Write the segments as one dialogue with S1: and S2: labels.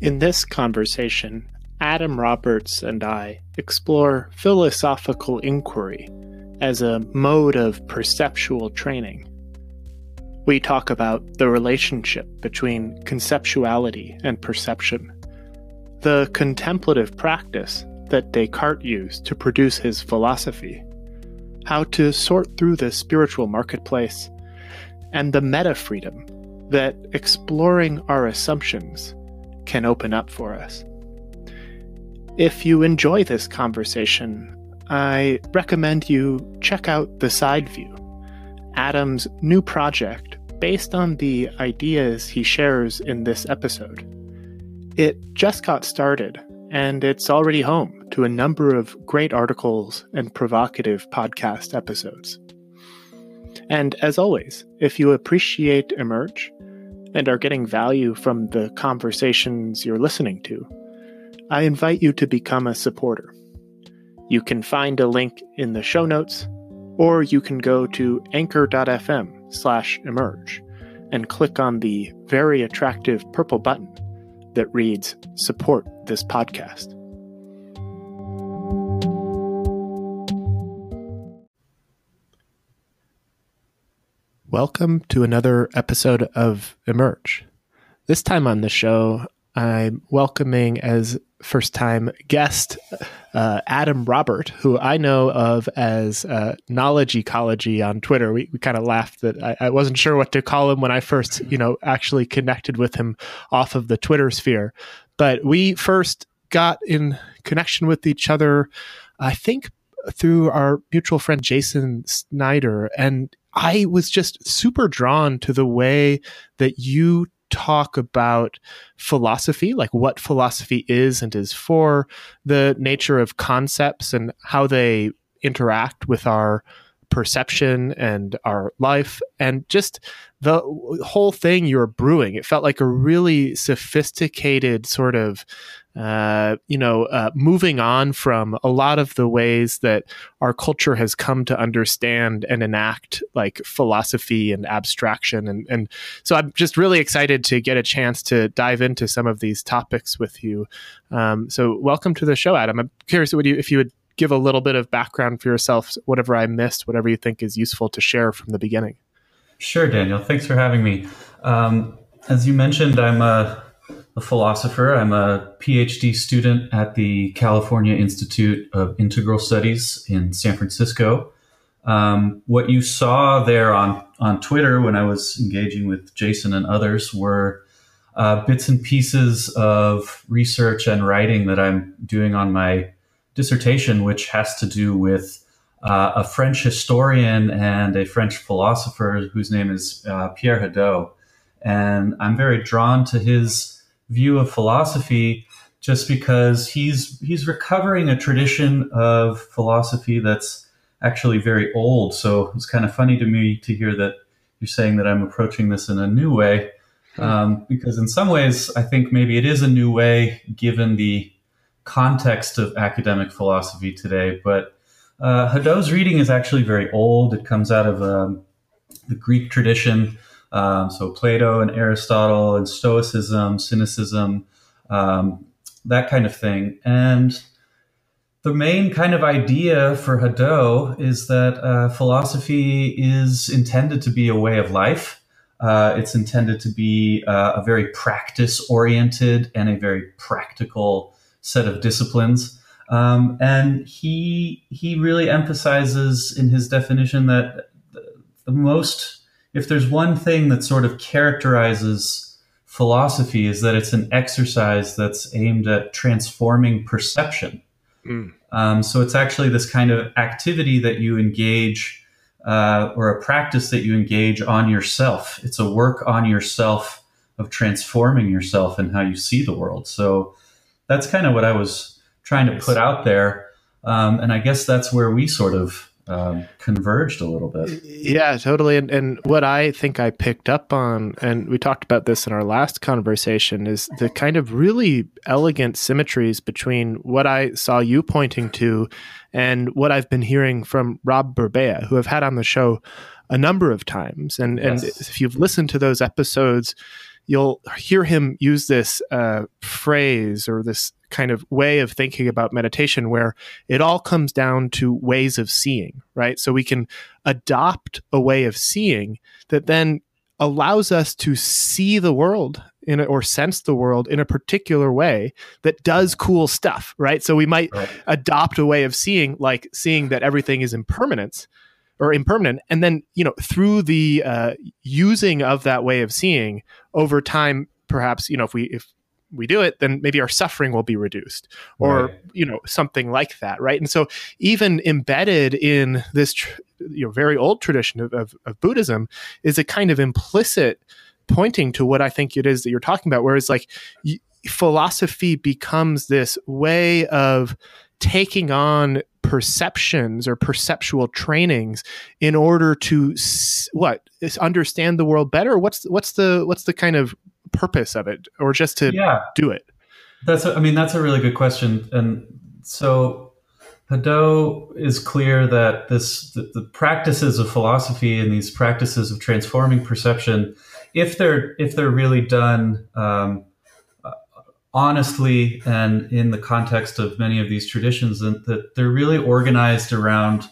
S1: In this conversation, Adam Roberts and I explore philosophical inquiry as a mode of perceptual training. We talk about the relationship between conceptuality and perception, the contemplative practice that Descartes used to produce his philosophy, how to sort through the spiritual marketplace, and the meta freedom that exploring our assumptions can open up for us. If you enjoy this conversation, I recommend you check out The Side View, Adam's new project based on the ideas he shares in this episode. It just got started, and it's already home to a number of great articles and provocative podcast episodes. And as always, if you appreciate Emerge and are getting value from the conversations you're listening to, I invite you to become a supporter. You can find a link in the show notes, or you can go to anchor.fm slash emerge and click on the very attractive purple button that reads Support this podcast. Welcome to another episode of Emerge. This time on the show, I'm welcoming as first time guest uh, Adam Robbert, who I know of as uh, Knowledge Ecology on Twitter. We, we kind of laughed that I, I, wasn't sure what to call him when I first, you know, actually connected with him off of the Twitter sphere. But we first got in connection with each other, I think, through our mutual friend Jason Snyder. And I was just super drawn to the way that you talk about philosophy, like what philosophy is and is for, the nature of concepts and how they interact with our perception and our life, and just the whole thing you were brewing. It felt like a really sophisticated sort of uh, you know, uh, moving on from a lot of the ways that our culture has come to understand and enact like philosophy and abstraction. And, and so I'm just really excited to get a chance to dive into some of these topics with you. Um, so welcome to the show, Adam. I'm curious would you, if you would give a little bit of background for yourself, whatever I missed, whatever you think is useful to share from the beginning.
S2: Sure, Daniel. Thanks for having me. Um, as you mentioned, I'm a a philosopher. I'm a PhD student at the California Institute of Integral Studies in San Francisco. Um, what you saw there on, on Twitter when I was engaging with Jason and others were uh, bits and pieces of research and writing that I'm doing on my dissertation, which has to do with uh, a French historian and a French philosopher whose name is uh, Pierre Hadot. And I'm very drawn to his view of philosophy just because he's he's recovering a tradition of philosophy that's actually very old. So it's kind of funny to me to hear that you're saying that I'm approaching this in a new way, um, because in some ways I think maybe it is a new way given the context of academic philosophy today. But uh, Hadot's reading is actually very old. It comes out of um, the Greek tradition. Um, so Plato and Aristotle and Stoicism, Cynicism, um, that kind of thing. And the main kind of idea for Hadot is that uh, philosophy is intended to be a way of life. Uh, it's intended to be uh, a very practice oriented and a very practical set of disciplines. Um, and he he really emphasizes in his definition that the, the most if there's one thing that sort of characterizes philosophy is that it's an exercise that's aimed at transforming perception. Mm. Um, so it's actually this kind of activity that you engage uh, or a practice that you engage on yourself. It's a work on yourself of transforming yourself and how you see the world. So that's kind of what I was trying to put out there. Um, and I guess that's where we sort of um, converged a little bit.
S1: Yeah, totally. And, and what I think I picked up on, and we talked about this in our last conversation, is the kind of really elegant symmetries between what I saw you pointing to and what I've been hearing from Rob Burbea, who I've had on the show a number of times. And, yes. and if you've listened to those episodes, you'll hear him use this uh, phrase or this kind of way of thinking about meditation where it all comes down to ways of seeing, right? So we can adopt a way of seeing that then allows us to see the world in a, or sense the world in a particular way that does cool stuff, right? So we might right. adopt a way of seeing, like seeing that everything is impermanence or impermanent, and then you know through the uh, using of that way of seeing over time, perhaps you know if we if we do it, then maybe our suffering will be reduced, or right. you know something like that, right? And so even embedded in this tr- you know very old tradition of, of, of, Buddhism is a kind of implicit pointing to what I think it is that you're talking about, whereas like y- philosophy becomes this way of taking on perceptions or perceptual trainings in order to s- what understand the world better what's what's the what's the kind of purpose of it or just to yeah. do it?
S2: That's a, I mean that's a really good question. And so Hadot is clear that this the, the, practices of philosophy and these practices of transforming perception, if they're if they're really done um, honestly and in the context of many of these traditions, and that they're really organized around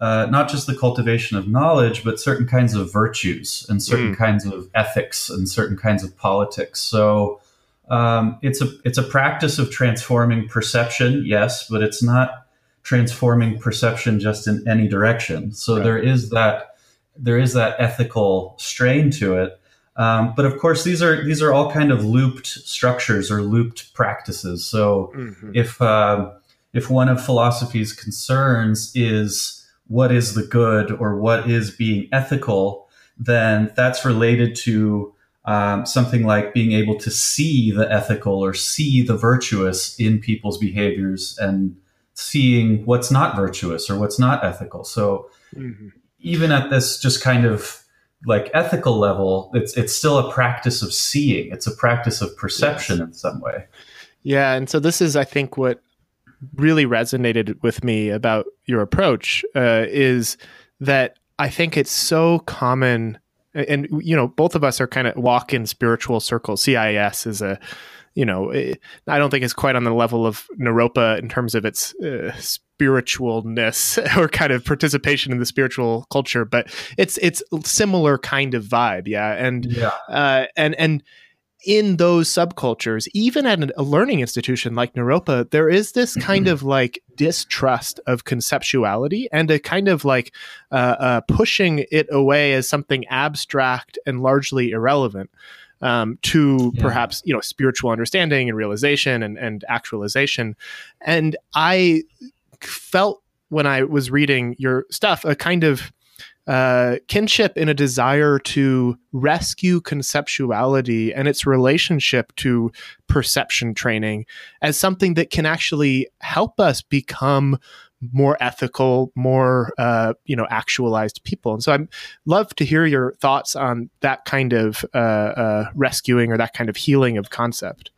S2: uh, not just the cultivation of knowledge, but certain kinds of virtues and certain mm. kinds of ethics and certain kinds of politics. So um, it's a it's a practice of transforming perception, yes, but it's not transforming perception just in any direction. So right. there is that there is that ethical strain to it. Um, but of course, these are these are all kind of looped structures or looped practices. So mm-hmm. if uh, if one of philosophy's concerns is what is the good or what is being ethical, then that's related to um, something like being able to see the ethical or see the virtuous in people's behaviors and seeing what's not virtuous or what's not ethical. So mm-hmm. even at this just kind of like ethical level, it's it's still a practice of seeing. It's a practice of perception yes. in some way.
S1: Yeah, and so this is, I think, what really resonated with me about your approach uh, is that I think it's so common, and you know, both of us are kind of walk in spiritual circles. CIIS is a, you know, eh, I don't think it's quite on the level of Naropa in terms of its uh, spiritualness or kind of participation in the spiritual culture, but it's it's similar kind of vibe, yeah, and yeah, uh, and and in those subcultures, even at a learning institution like Naropa, there is this kind mm-hmm. of like distrust of conceptuality and a kind of like uh, uh, pushing it away as something abstract and largely irrelevant um, to yeah. perhaps you know spiritual understanding and realization and, and actualization. And I felt when I was reading your stuff a kind of uh, kinship in a desire to rescue conceptuality and its relationship to perception training as something that can actually help us become more ethical, more uh, you know actualized people. And so I'd love to hear your thoughts on that kind of uh, uh, rescuing or that kind of healing of concept.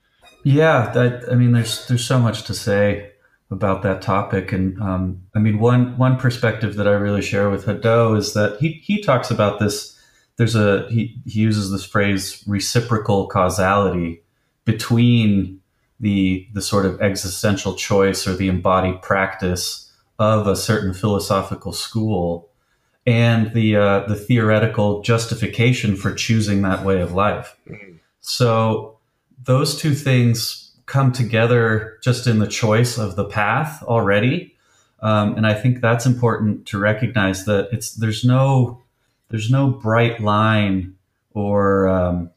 S2: Yeah, that, I mean, there's there's so much to say about that topic. And um, I mean, one one perspective that I really share with Hadot is that he he talks about this. There's a he he uses this phrase reciprocal causality between the the sort of existential choice or the embodied practice of a certain philosophical school and the uh, the theoretical justification for choosing that way of life. Mm-hmm. So those two things come together just in the choice of the path already. Um, and I think that's important to recognize that it's there's no there's no bright line or um,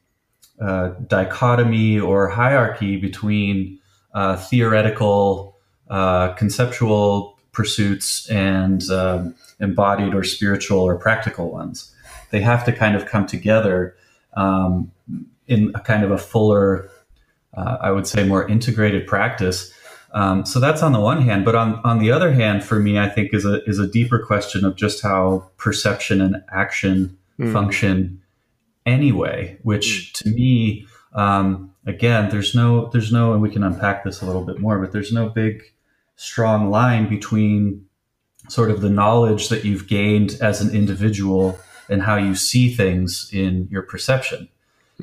S2: uh, dichotomy or hierarchy between uh, theoretical uh, conceptual pursuits and um, embodied or spiritual or practical ones. They have to kind of come together um, in a kind of a fuller uh, I would say, more integrated practice. Um, so that's on the one hand, but on on the other hand, for me, I think is a is a deeper question of just how perception and action mm. function anyway. Which mm. to me, um, again, there's no there's no, and we can unpack this a little bit more, but there's no big strong line between sort of the knowledge that you've gained as an individual and how you see things in your perception.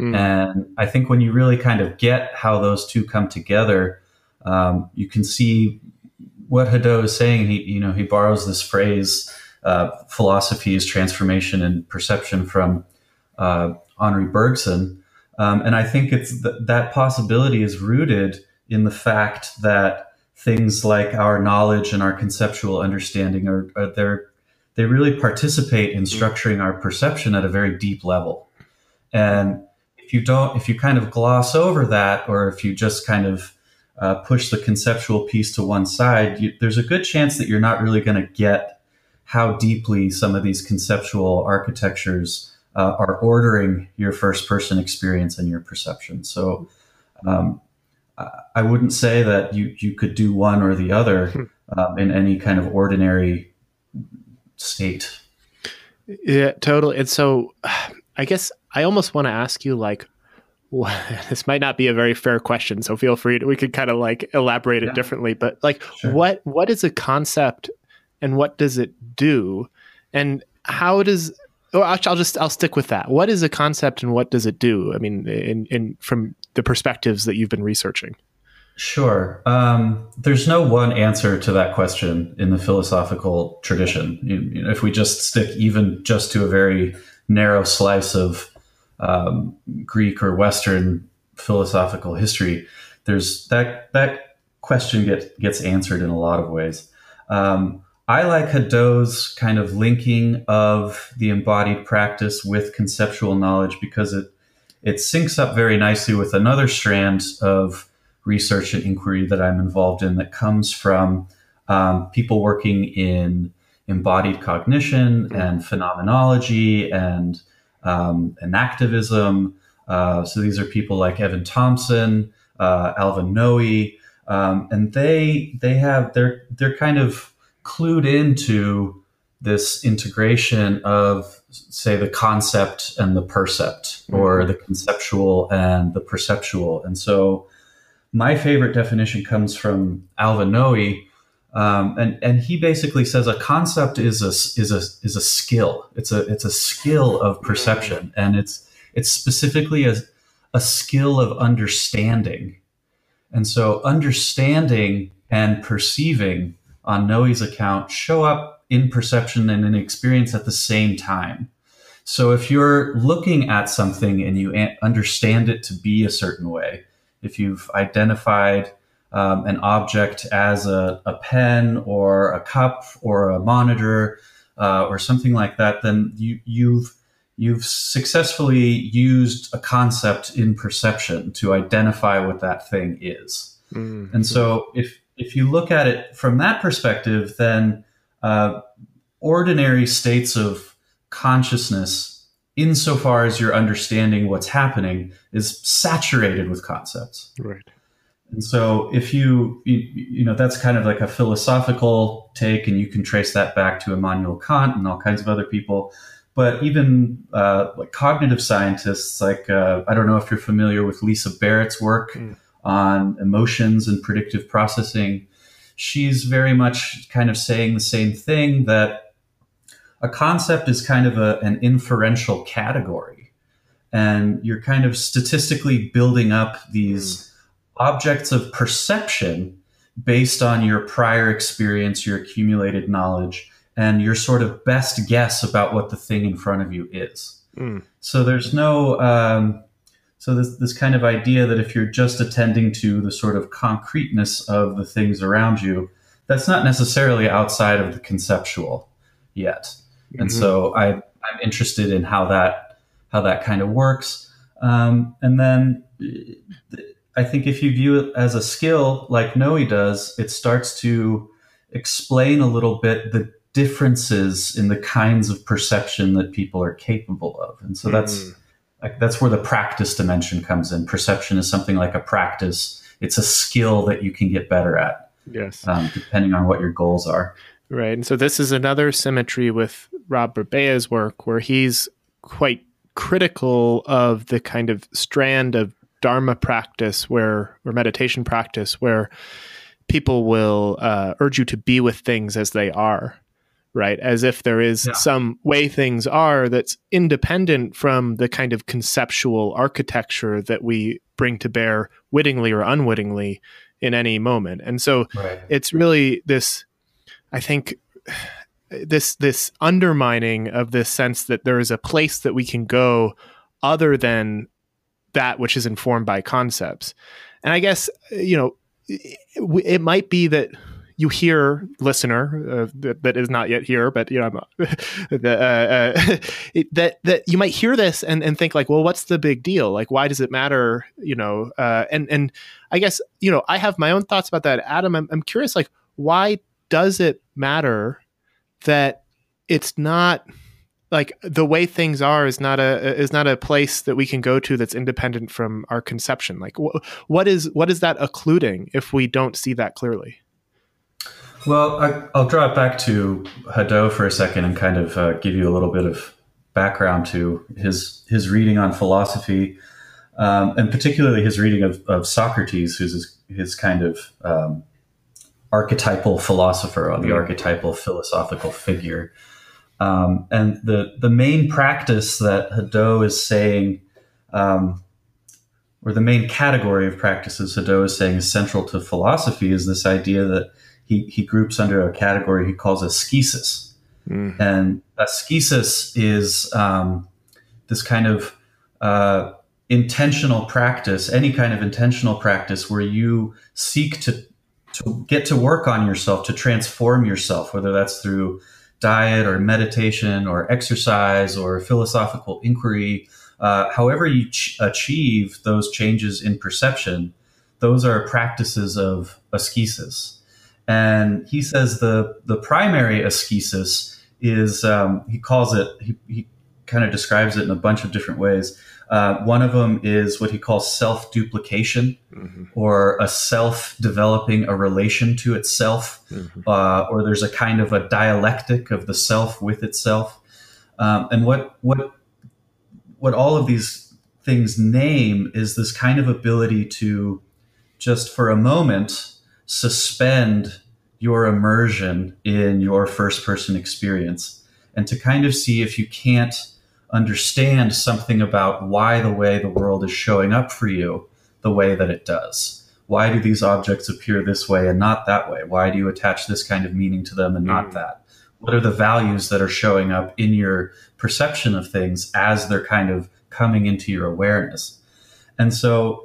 S2: Mm. And I think when you really kind of get how those two come together, um, you can see what Hadot is saying. He, you know, he borrows this phrase, uh, philosophy is transformation and perception from uh, Henri Bergson. Um, and I think it's th- that possibility is rooted in the fact that things like our knowledge and our conceptual understanding are, are they're, they really participate in structuring our perception at a very deep level. And if you don't, if you kind of gloss over that, or if you just kind of uh, push the conceptual piece to one side, you, there's a good chance that you're not really going to get how deeply some of these conceptual architectures uh, are ordering your first person experience and your perception. So, um, I wouldn't say that you, you could do one or the other hmm. um, in any kind of ordinary state.
S1: Yeah, totally. And so I guess I almost want to ask you like, this might not be a very fair question, so feel free to, we could kind of like elaborate yeah. it differently, but like sure. what, what is a concept and what does it do? And how does, oh, I'll, I'll just, I'll stick with that. What is a concept and what does it do? I mean, in, in, from the perspectives that you've been researching.
S2: Sure. Um, there's no one answer to that question in the philosophical tradition. You, you know, if we just stick even just to a very narrow slice of um, Greek or Western philosophical history, there's that that question get, gets answered in a lot of ways. Um, I like Hadot's kind of linking of the embodied practice with conceptual knowledge because it it syncs up very nicely with another strand of research and inquiry that I'm involved in that comes from um, people working in embodied cognition and phenomenology and um, enactivism. Uh, so these are people like Evan Thompson, uh, Alva Noe, um, and they they have they're they're kind of clued into this integration of say the concept and the percept mm-hmm. or the conceptual and the perceptual and so my favorite definition comes from Alva Noe um, and and he basically says a concept is a is a is a skill. It's a it's a skill of perception, and it's it's specifically a a skill of understanding. And so, understanding and perceiving on Noe's account show up in perception and in experience at the same time. So, if you're looking at something and you understand it to be a certain way, if you've identified um, an object as a, a, pen or a cup or a monitor uh, or something like that, then you, you've you've successfully used a concept in perception to identify what that thing is. Mm-hmm. And so, if if you look at it from that perspective, then uh, ordinary states of consciousness, insofar as you're understanding what's happening, is saturated with concepts.
S1: Right.
S2: And so if you, you, you know, that's kind of like a philosophical take, and you can trace that back to Immanuel Kant and all kinds of other people. But even uh, like cognitive scientists, like uh, I don't know if you're familiar with Lisa Barrett's work mm. on emotions and predictive processing. She's very much kind of saying the same thing that a concept is kind of a, an inferential category, and you're kind of statistically building up these. Mm objects of perception based on your prior experience, your accumulated knowledge, and your sort of best guess about what the thing in front of you is. Mm. So there's no, um, so this, this kind of idea that if you're just attending to the sort of concreteness of the things around you, that's not necessarily outside of the conceptual yet. Mm-hmm. And so I, I'm interested in how that, how that kind of works. Um, and then I think if you view it as a skill like Noe does, it starts to explain a little bit the differences in the kinds of perception that people are capable of. And so mm. that's like that's where the practice dimension comes in. Perception is something like a practice. It's a skill that you can get better at.
S1: Yes.
S2: Um, depending on what your goals are.
S1: Right. And so this is another symmetry with Rob Burbea's work where he's quite critical of the kind of strand of dharma practice where or meditation practice where people will uh, urge you to be with things as they are right? As if there is yeah. some way things are that's independent from the kind of conceptual architecture that we bring to bear wittingly or unwittingly in any moment. And so right. it's really this, I think, this this undermining of this sense that there is a place that we can go other than that which is informed by concepts. And I guess you know it, might be that you hear listener uh, that, that is not yet here, but you know the, uh, uh, that that you might hear this and, and think like, well, what's the big deal? Like, why does it matter? You know, uh, and and I guess you know I have my own thoughts about that. Adam, I'm, I'm curious, like, why does it matter that it's not like the way things are is not a is not a place that we can go to that's independent from our conception like wh- what is what is that occluding if we don't see that clearly
S2: well, I, will draw it back to Hadot for a second and kind of uh, give you a little bit of background to his his reading on philosophy, um, and particularly his reading of, of Socrates, who's his, his kind of um, archetypal philosopher or the mm. archetypal philosophical figure. Um, and the the main practice that Hadot is saying, um, or the main category of practices Hadot is saying is central to philosophy, is this idea that he, he groups under a category he calls ascesis. Mm. And ascesis is um, this kind of uh, intentional practice, any kind of intentional practice where you seek to, to get to work on yourself, to transform yourself, whether that's through diet or meditation or exercise or philosophical inquiry. Uh, however, you ch- achieve those changes in perception, those are practices of ascesis. And he says the the primary ascesis is um, he calls it he, he kind of describes it in a bunch of different ways. Uh, one of them is what he calls self duplication, mm-hmm. or a self developing a relation to itself, mm-hmm. uh, or there's a kind of a dialectic of the self with itself. Um, and what what what all of these things name is this kind of ability to just for a moment suspend your immersion in your first person experience and to kind of see if you can't understand something about why the way the world is showing up for you the way that it does. Why do these objects appear this way and not that way? Why do you attach this kind of meaning to them and not mm. that? What are the values that are showing up in your perception of things as they're kind of coming into your awareness? And so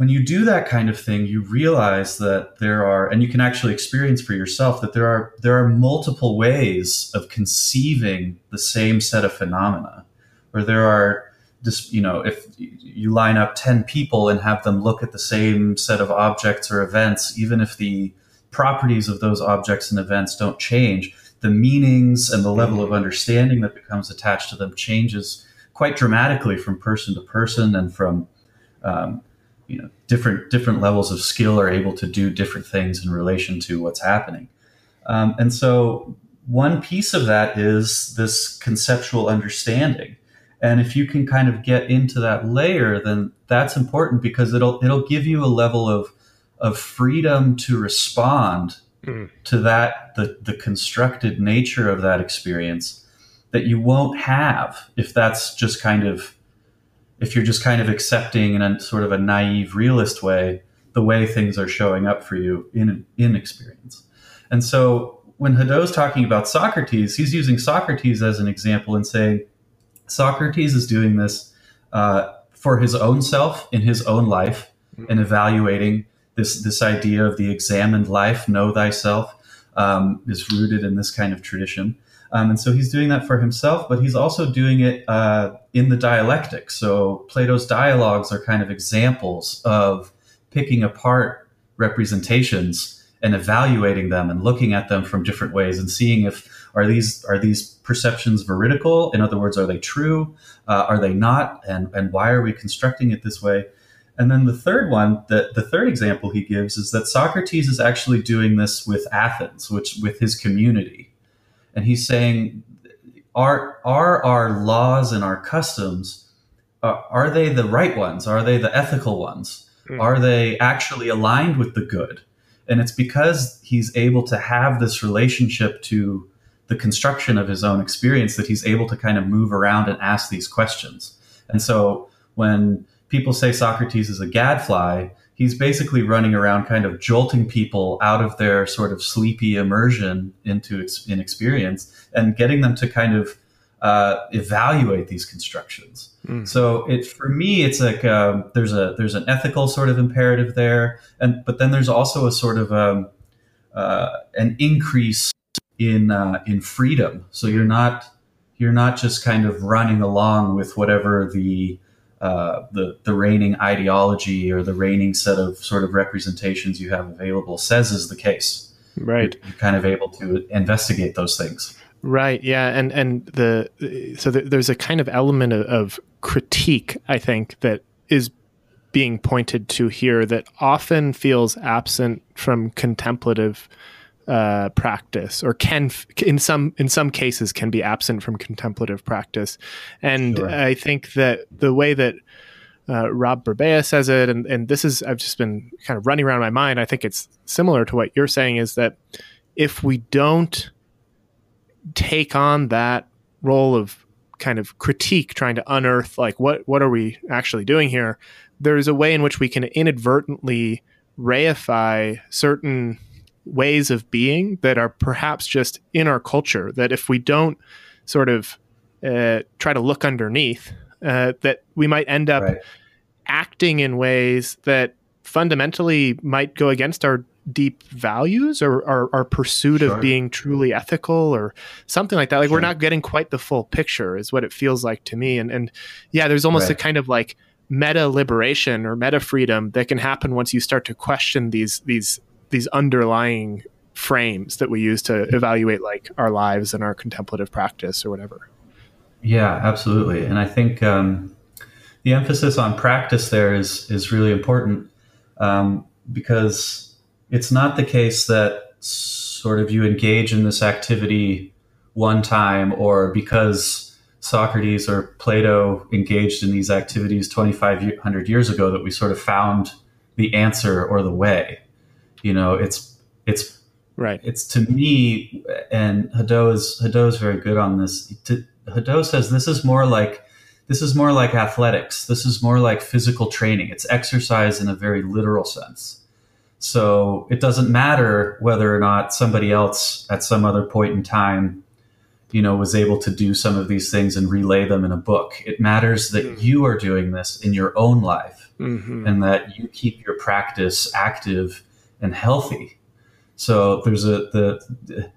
S2: when you do that kind of thing, you realize that there are, and you can actually experience for yourself that there are there are multiple ways of conceiving the same set of phenomena, or there are just you know if you line up 10 people and have them look at the same set of objects or events even if the properties of those objects and events don't change the meanings and the level of understanding that becomes attached to them changes quite dramatically from person to person and from um, you know different different levels of skill are able to do different things in relation to what's happening um, and so one piece of that is this conceptual understanding and if you can kind of get into that layer then that's important because it'll it'll give you a level of of freedom to respond mm. to that the the constructed nature of that experience that you won't have if that's just kind of if you're just kind of accepting in a sort of a naive realist way the way things are showing up for you in in experience. And so when Hadot's talking about Socrates, he's using Socrates as an example and saying Socrates is doing this uh, for his own self in his own life and evaluating this this idea of the examined life, know thyself, um, is rooted in this kind of tradition. Um, and so he's doing that for himself, but he's also doing it uh, in the dialectic. So Plato's dialogues are kind of examples of picking apart representations and evaluating them and looking at them from different ways and seeing if are these are these perceptions veridical? In other words are they true? Uh, are they not? And and why are we constructing it this way? And then the third one the, the third example he gives is that socrates is actually doing this with athens which with his community and he's saying, are are our laws and our customs uh, are they the right ones? Are they the ethical ones? Mm. Are they actually aligned with the good? And it's because he's able to have this relationship to the construction of his own experience that he's able to kind of move around and ask these questions. And so when people say Socrates is a gadfly, he's basically running around kind of jolting people out of their sort of sleepy immersion into ex- in experience and getting them to kind of uh, evaluate these constructions. Mm. So it for me, it's like um, there's a there's an ethical sort of imperative there, and but then there's also a sort of um, uh, an increase in uh, in freedom. So you're not you're not just kind of running along with whatever the uh, the the reigning ideology or the reigning set of sort of representations you have available says is the case.
S1: Right.
S2: You're, you're kind of able to investigate those things.
S1: Right. Yeah. And and the so there's a kind of element of, of critique, I think, that is being pointed to here that often feels absent from contemplative uh, practice or can in some in some cases can be absent from contemplative practice and sure. i think that the way that uh, rob burbea says it and, and this is i've just been kind of running around my mind i think it's similar to what you're saying is that if we don't take on that role of kind of critique trying to unearth like what what are we actually doing here there's a way in which we can inadvertently reify certain ways of being that are perhaps just in our culture that if we don't sort of uh, try to look underneath uh, that we might end up right. acting in ways that fundamentally might go against our deep values or our, our pursuit sure. of being truly ethical or something like that like sure. we're not getting quite the full picture is what it feels like to me and and yeah there's almost right. a kind of like meta liberation or meta freedom that can happen once you start to question these these these underlying frames that we use to evaluate like our lives and our contemplative practice or whatever.
S2: Yeah, absolutely. And I think um, the emphasis on practice there is is really important um, because it's not the case that sort of you engage in this activity one time or because Socrates or Plato engaged in these activities 2,500 years ago that we sort of found the answer or the way you know it's it's
S1: right.
S2: it's to me and Hadot is Hadot is very good on this. To, Hadot says this is more like this is more like athletics. This is more like physical training. It's exercise in a very literal sense. So it doesn't matter whether or not somebody else at some other point in time you know was able to do some of these things and relay them in a book. It matters that mm-hmm. you are doing this in your own life mm-hmm. and that you keep your practice active and healthy. So there's a the,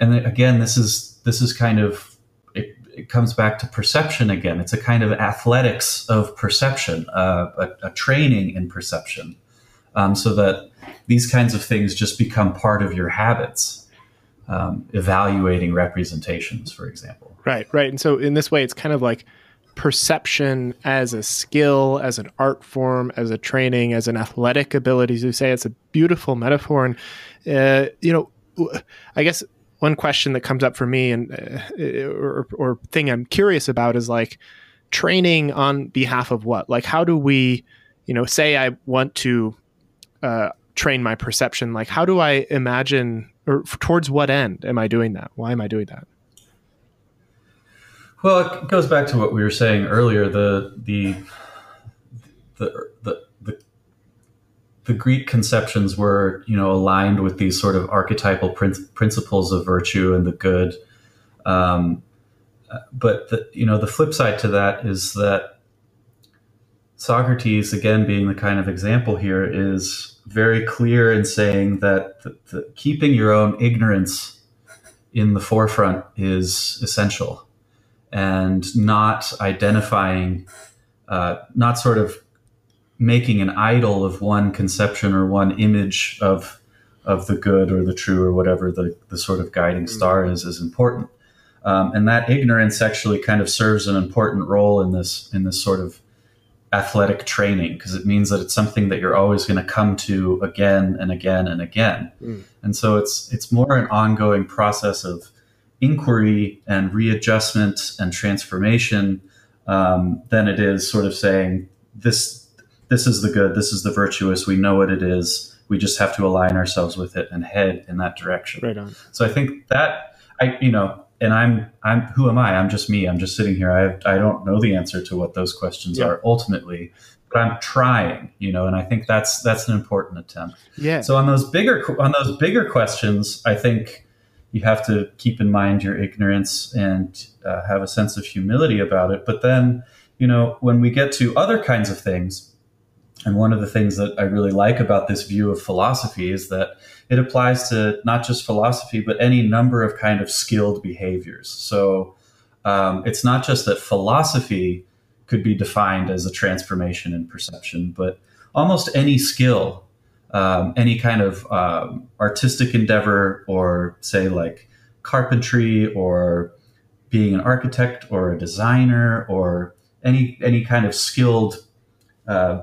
S2: and again, this is this is kind of it, it comes back to perception again. It's a kind of athletics of perception, uh, a, a, training in perception, um, so that these kinds of things just become part of your habits. Um, evaluating representations, for example.
S1: Right, right. And so in this way, it's kind of like perception as a skill, as an art form, as a training, as an athletic ability. As you say, it's a beautiful metaphor. And, uh, you know, I guess one question that comes up for me and uh, or, or thing I'm curious about is like training on behalf of what? Like, how do we, you know, say I want to uh, train my perception? Like, how do I imagine or towards what end am I doing that? Why am I doing that?
S2: Well, it goes back to what we were saying earlier. The the the the the, the Greek conceptions were, you know, aligned with these sort of archetypal prin- principles of virtue and the good. Um, but the, you know, the flip side to that is that Socrates, again, being the kind of example here, is very clear in saying that the, the, keeping your own ignorance in the forefront is essential and not identifying, uh, not sort of making an idol of one conception or one image of of the good or the true or whatever the, the sort of guiding mm. star is is important. Um, and that ignorance actually kind of serves an important role in this in this sort of athletic training because it means that it's something that you're always going to come to again and again and again. Mm. And so it's it's more an ongoing process of inquiry and readjustment and transformation um, than it is sort of saying this this is the good, this is the virtuous. We know what it is. We just have to align ourselves with it and head in that direction.
S1: Right on.
S2: So I think that I, you know, and I'm, I'm, who am I? I'm just me. I'm just sitting here. I, I don't know the answer to what those questions yeah. are ultimately, but I'm trying, you know, and I think that's, that's an important attempt.
S1: Yeah.
S2: So on those bigger, on those bigger questions, I think you have to keep in mind your ignorance and uh, have a sense of humility about it. But then, you know, when we get to other kinds of things, and one of the things that I really like about this view of philosophy is that it applies to not just philosophy, but any number of kind of skilled behaviors. So um, it's not just that philosophy could be defined as a transformation in perception, but almost any skill, um, any kind of um, artistic endeavor, or say like carpentry, or being an architect, or a designer, or any any kind of skilled uh,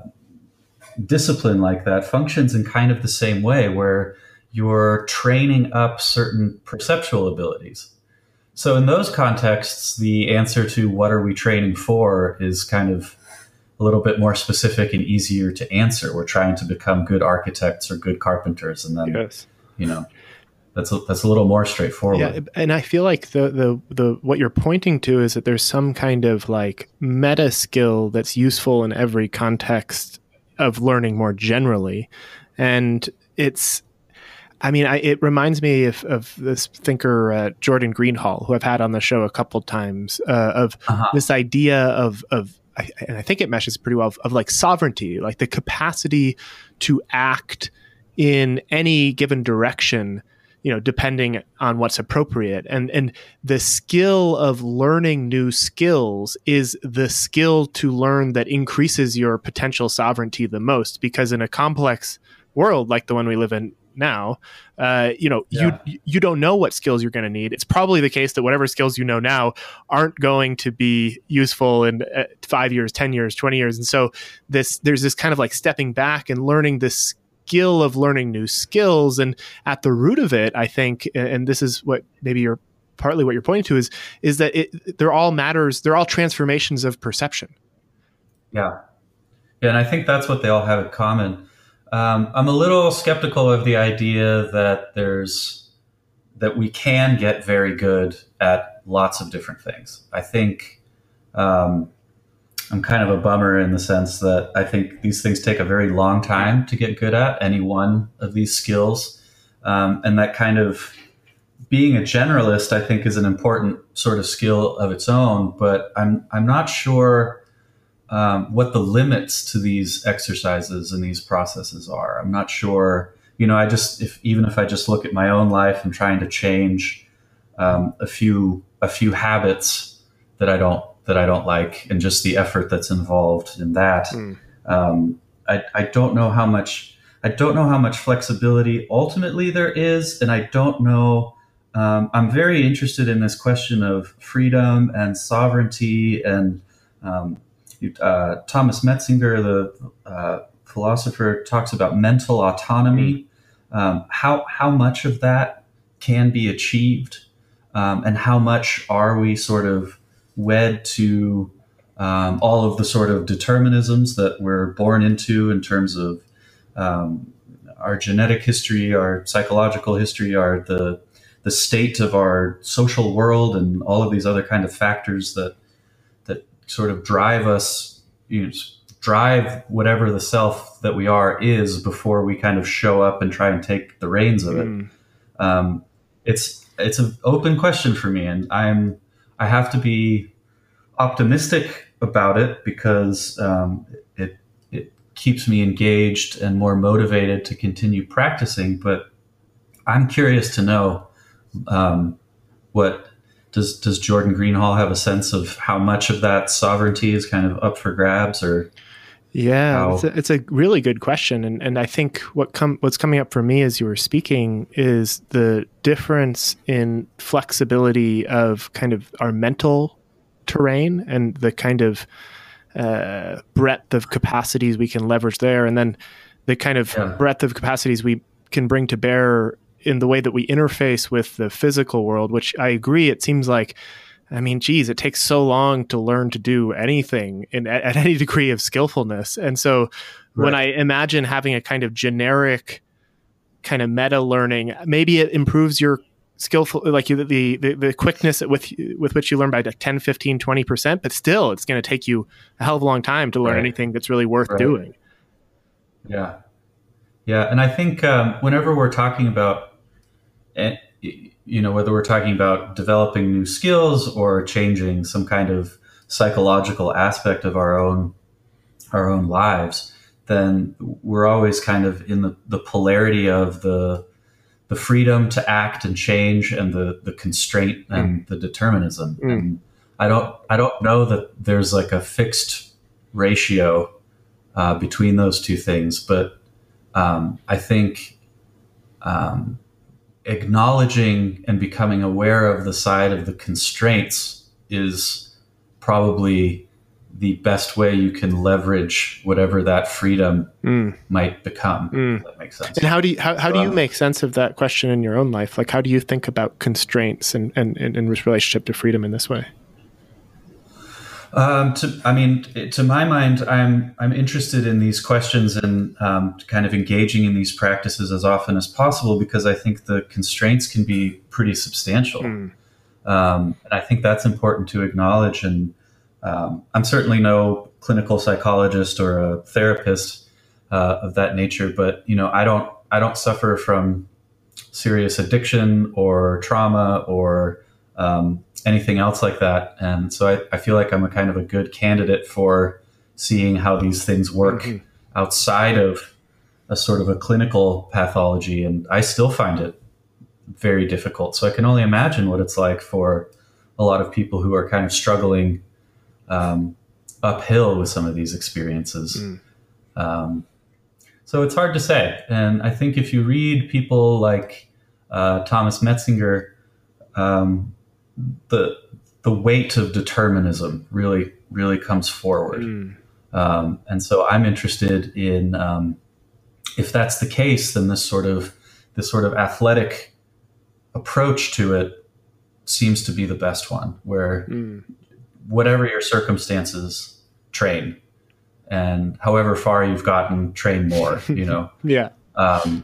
S2: discipline like that functions in kind of the same way where you're training up certain perceptual abilities. So in those contexts, the answer to what are we training for is kind of a little bit more specific and easier to answer. We're trying to become good architects or good carpenters, and then yes. you know that's a, that's a little more straightforward. Yeah,
S1: and I feel like the the the what you're pointing to is that there's some kind of like meta skill that's useful in every context of learning more generally, and it's. I mean, I, it reminds me of, of this thinker uh, Jordan Greenhall, who I've had on the show a couple times, uh, of uh-huh. this idea of of and I think it meshes pretty well of, of, like sovereignty, like the capacity to act in any given direction you know depending on what's appropriate. And and the skill of learning new skills is the skill to learn that increases your potential sovereignty the most because in a complex world like the one we live in now uh, you know yeah. you you don't know what skills you're going to need. It's probably the case that whatever skills you know now aren't going to be useful in uh, 5 years 10 years 20 years. And so this there's this kind of like stepping back and learning this skill of learning new skills. And at the root of it, I think, and this is what maybe you're partly what you're pointing to is is that it they're all matters they're all transformations of perception.
S2: Yeah. Yeah and i think that's what they all have in common um, i'm a little skeptical of the idea that there's that we can get very good at lots of different things i think um, I'm kind of a bummer in the sense that I think these things take a very long time to get good at any one of these skills. Um, and that kind of being a generalist, I think, is an important sort of skill of its own. But I'm I'm not sure um, what the limits to these exercises and these processes are. I'm not sure. You know, I just if even if I just look at my own life and trying to change um, a few a few habits that I don't that I don't like, and just the effort that's involved in that. Mm. Um, I, I don't know how much I don't know how much flexibility ultimately there is, and I don't know. Um, I'm very interested in this question of freedom and sovereignty, and um, uh, Thomas Metzinger, the uh, philosopher, talks about mental autonomy. Um, how how much of that can be achieved, um, and how much are we sort of wed to um, all of the sort of determinisms that we're born into in terms of um, our genetic history, our psychological history, our the the state of our social world, and all of these other kind of factors that that sort of drive us, you know, drive whatever the self that we are is before we kind of show up and try and take the reins of it. Mm. Um, it's it's an open question for me, and I'm I have to be optimistic about it because um, it it keeps me engaged and more motivated to continue practicing. But I'm curious to know um, what does does Jordan Greenhall have a sense of how much of that sovereignty is kind of up for grabs or
S1: yeah, it's a, it's a, really good question, and and I think what come what's coming up for me as you were speaking is the difference in flexibility of kind of our mental terrain and the kind of uh, breadth of capacities we can leverage there, and then the kind of yeah. breadth of capacities we can bring to bear in the way that we interface with the physical world. Which I agree, it seems like I mean, geez, it takes so long to learn to do anything in, at, at any degree of skillfulness. And so right. when I imagine having a kind of generic kind of meta learning, maybe it improves your skillful like the, the the quickness with with which you learn by 10 15 20% but still it's going to take you a hell of a long time to learn right. anything that's really worth right. doing
S2: yeah yeah and i think um, whenever we're talking about eh, you know whether we're talking about developing new skills or changing some kind of psychological aspect of our own our own lives then we're always kind of in the, the polarity of the the freedom to act and change and the the constraint and mm. the determinism. Mm. And I don't I don't know that there's like a fixed ratio uh, between those two things, but um, I think um, acknowledging and becoming aware of the side of the constraints is probably the best way you can leverage whatever that freedom mm. might become. Mm. that makes sense.
S1: And how do you how, how do you um, make sense of that question in your own life? Like how do you think about constraints and and, and in relationship to freedom in this way?
S2: Um, to, I mean, to my mind, I'm I'm interested in these questions and um, kind of engaging in these practices as often as possible because I think the constraints can be pretty substantial, mm. um, and I think that's important to acknowledge and um, I'm certainly no clinical psychologist or a therapist uh, of that nature, but you know, I don't I don't suffer from serious addiction or trauma or um, anything else like that, and so I, I, feel like I'm a kind of a good candidate for seeing how these things work mm-hmm. outside of a sort of a clinical pathology, and I still find it very difficult. So I can only imagine what it's like for a lot of people who are kind of struggling um, uphill with some of these experiences. Mm. Um, so it's hard to say. And I think if you read people like uh, Thomas Metzinger, um, the the weight of determinism really really comes forward. Mm. Um, and so I'm interested in um, if that's the case, then this sort of this sort of athletic approach to it seems to be the best one, where mm whatever your circumstances, train, and however far you've gotten, train more. You know.
S1: yeah.
S2: Um,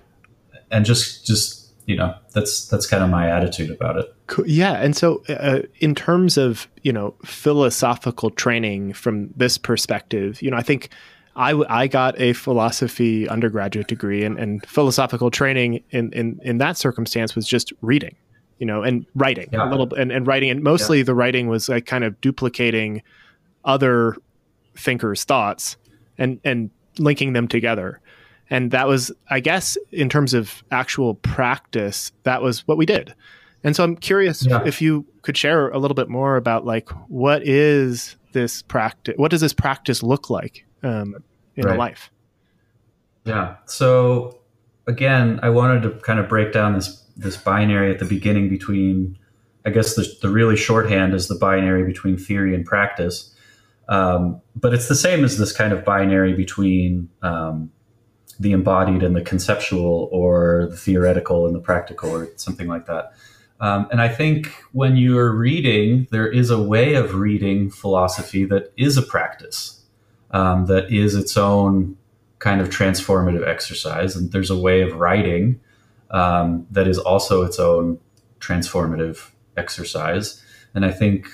S2: and just just you know that's that's kind of my attitude about it.
S1: Cool. Yeah, and so uh, in terms of you know philosophical training from this perspective, you know, I think. I, I got a philosophy undergraduate degree and, and philosophical training in, in, in that circumstance was just reading you know, and writing yeah. a little and, and writing. And mostly yeah. the writing was like kind of duplicating other thinkers' thoughts and, and linking them together. And that was, I guess, in terms of actual practice, that was what we did. And so I'm curious yeah. if you could share a little bit more about like what is this practice? What does this practice look like um, in right. a life?
S2: Yeah. So again, I wanted to kind of break down this this binary at the beginning between, I guess the, the really shorthand is the binary between theory and practice. Um, but it's the same as this kind of binary between um, the embodied and the conceptual, or the theoretical and the practical, or something like that. Um, and I think when you're reading, there is a way of reading philosophy that is a practice, um, that is its own kind of transformative exercise. And there's a way of writing um, that is also its own transformative exercise. And I think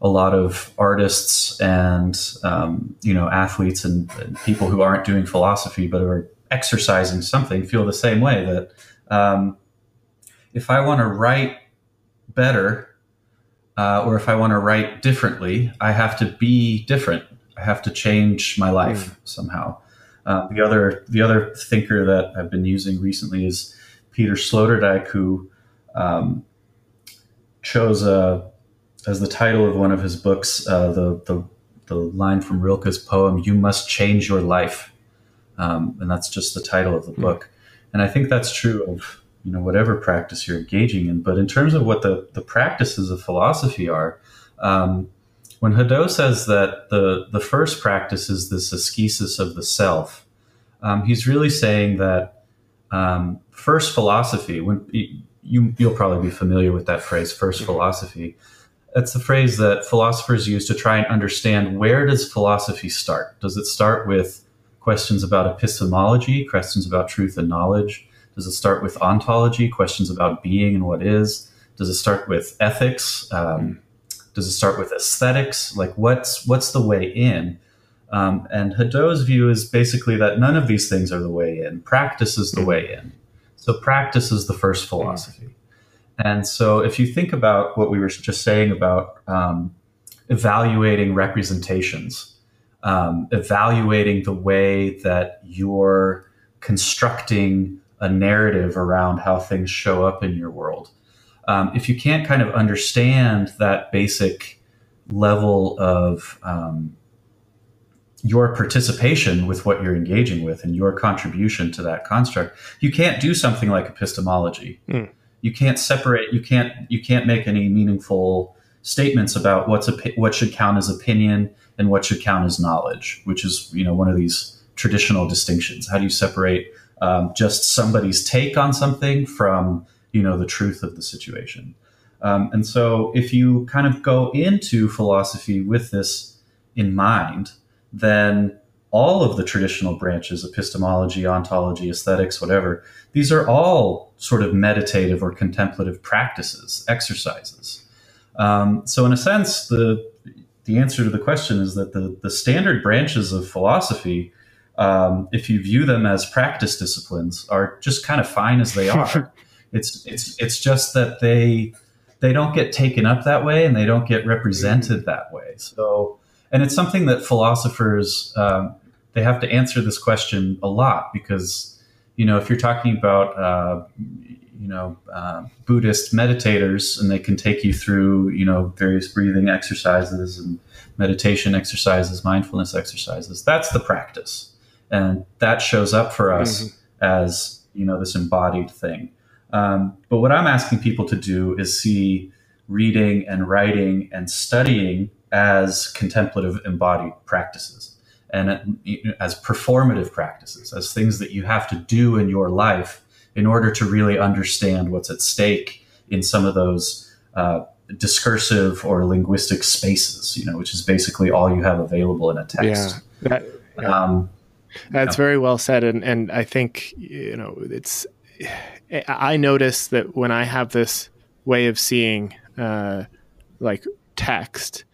S2: a lot of artists and um, you know athletes and, and, people who aren't doing philosophy but are exercising something feel the same way that um, if I want to write better uh, or if I want to write differently, I have to be different. I have to change my life mm. somehow. Uh, the other the other thinker that I've been using recently is Peter Sloterdijk, who um, chose uh, as the title of one of his books uh, the, the, the line from Rilke's poem "You must change your life," um, and that's just the title of the hmm. book. And I think that's true of you know whatever practice you're engaging in. But in terms of what the the practices of philosophy are. Um, when Hadot says that the, the first practice is this ascesis of the self, um, he's really saying that um, first philosophy, when you, you'll probably be familiar with that phrase, 1st mm-hmm. philosophy. That's the phrase that philosophers use to try and understand where does philosophy start? Does it start with questions about epistemology, questions about truth and knowledge? Does it start with ontology, questions about being and what is? Does it start with ethics? Um, does it start with aesthetics? Like what's what's the way in? Um, and Hadot's view is basically that none of these things are the way in. Practice is the way in. So practice is the first philosophy. And so if you think about what we were just saying about um, evaluating representations, um, evaluating the way that you're constructing a narrative around how things show up in your world. Um, if you can't kind of understand that basic level of um, your participation with what you're engaging with and your contribution to that construct, you can't do something like epistemology. Mm. You can't separate. You can't. You can't make any meaningful statements about what's a, what should count as opinion and what should count as knowledge, which is you know one of these traditional distinctions. How do you separate um, just somebody's take on something from you know the truth of the situation? Um, and so, if you kind of go into philosophy with this in mind, then all of the traditional branches epistemology, ontology, aesthetics, whatever these are all sort of meditative or contemplative practices, exercises. Um, so, in a sense, the the answer to the question is that the, the standard branches of philosophy, um, if you view them as practice disciplines, are just kind of fine as they are. it's it's it's just that they they don't get taken up that way and they don't get represented that way. So, and it's something that philosophers um, they have to answer this question a lot because you know if you're talking about uh, you know uh, Buddhist meditators and they can take you through you know various breathing exercises and meditation exercises, mindfulness exercises. That's the practice, and that shows up for us mm-hmm. as you know this embodied thing. Um, but what I'm asking people to do is see reading and writing and studying as contemplative embodied practices and as performative practices, as things that you have to do in your life in order to really understand what's at stake in some of those uh, discursive or linguistic spaces, you know, which is basically all you have available in a text.
S1: Yeah, that, yeah. Um, that's very well said, and and I think you know it's. I notice that when I have this way of seeing, uh, like text,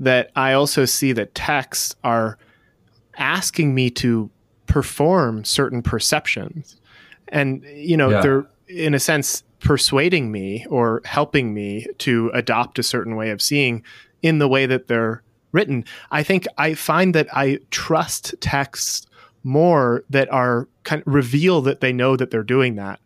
S1: that I also see that texts are asking me to perform certain perceptions and you know yeah. they're in a sense persuading me or helping me to adopt a certain way of seeing in the way that they're written i think i find that i trust texts more that are kind of reveal that they know that they're doing that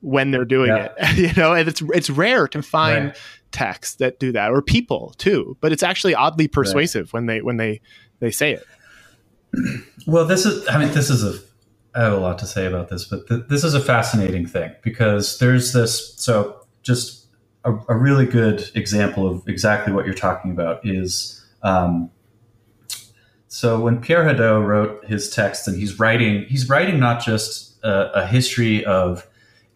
S1: when they're doing yeah. it you know and it's it's rare to find right. texts that do that or people too but it's actually oddly persuasive right. when they when they they say it
S2: well, this is, I mean, this is a, I have a lot to say about this, but th- this is a fascinating thing because there's this, so just a, a, really good example of exactly what you're talking about is, um, so when Pierre Hadot wrote his text and he's writing, he's writing not just a, a history of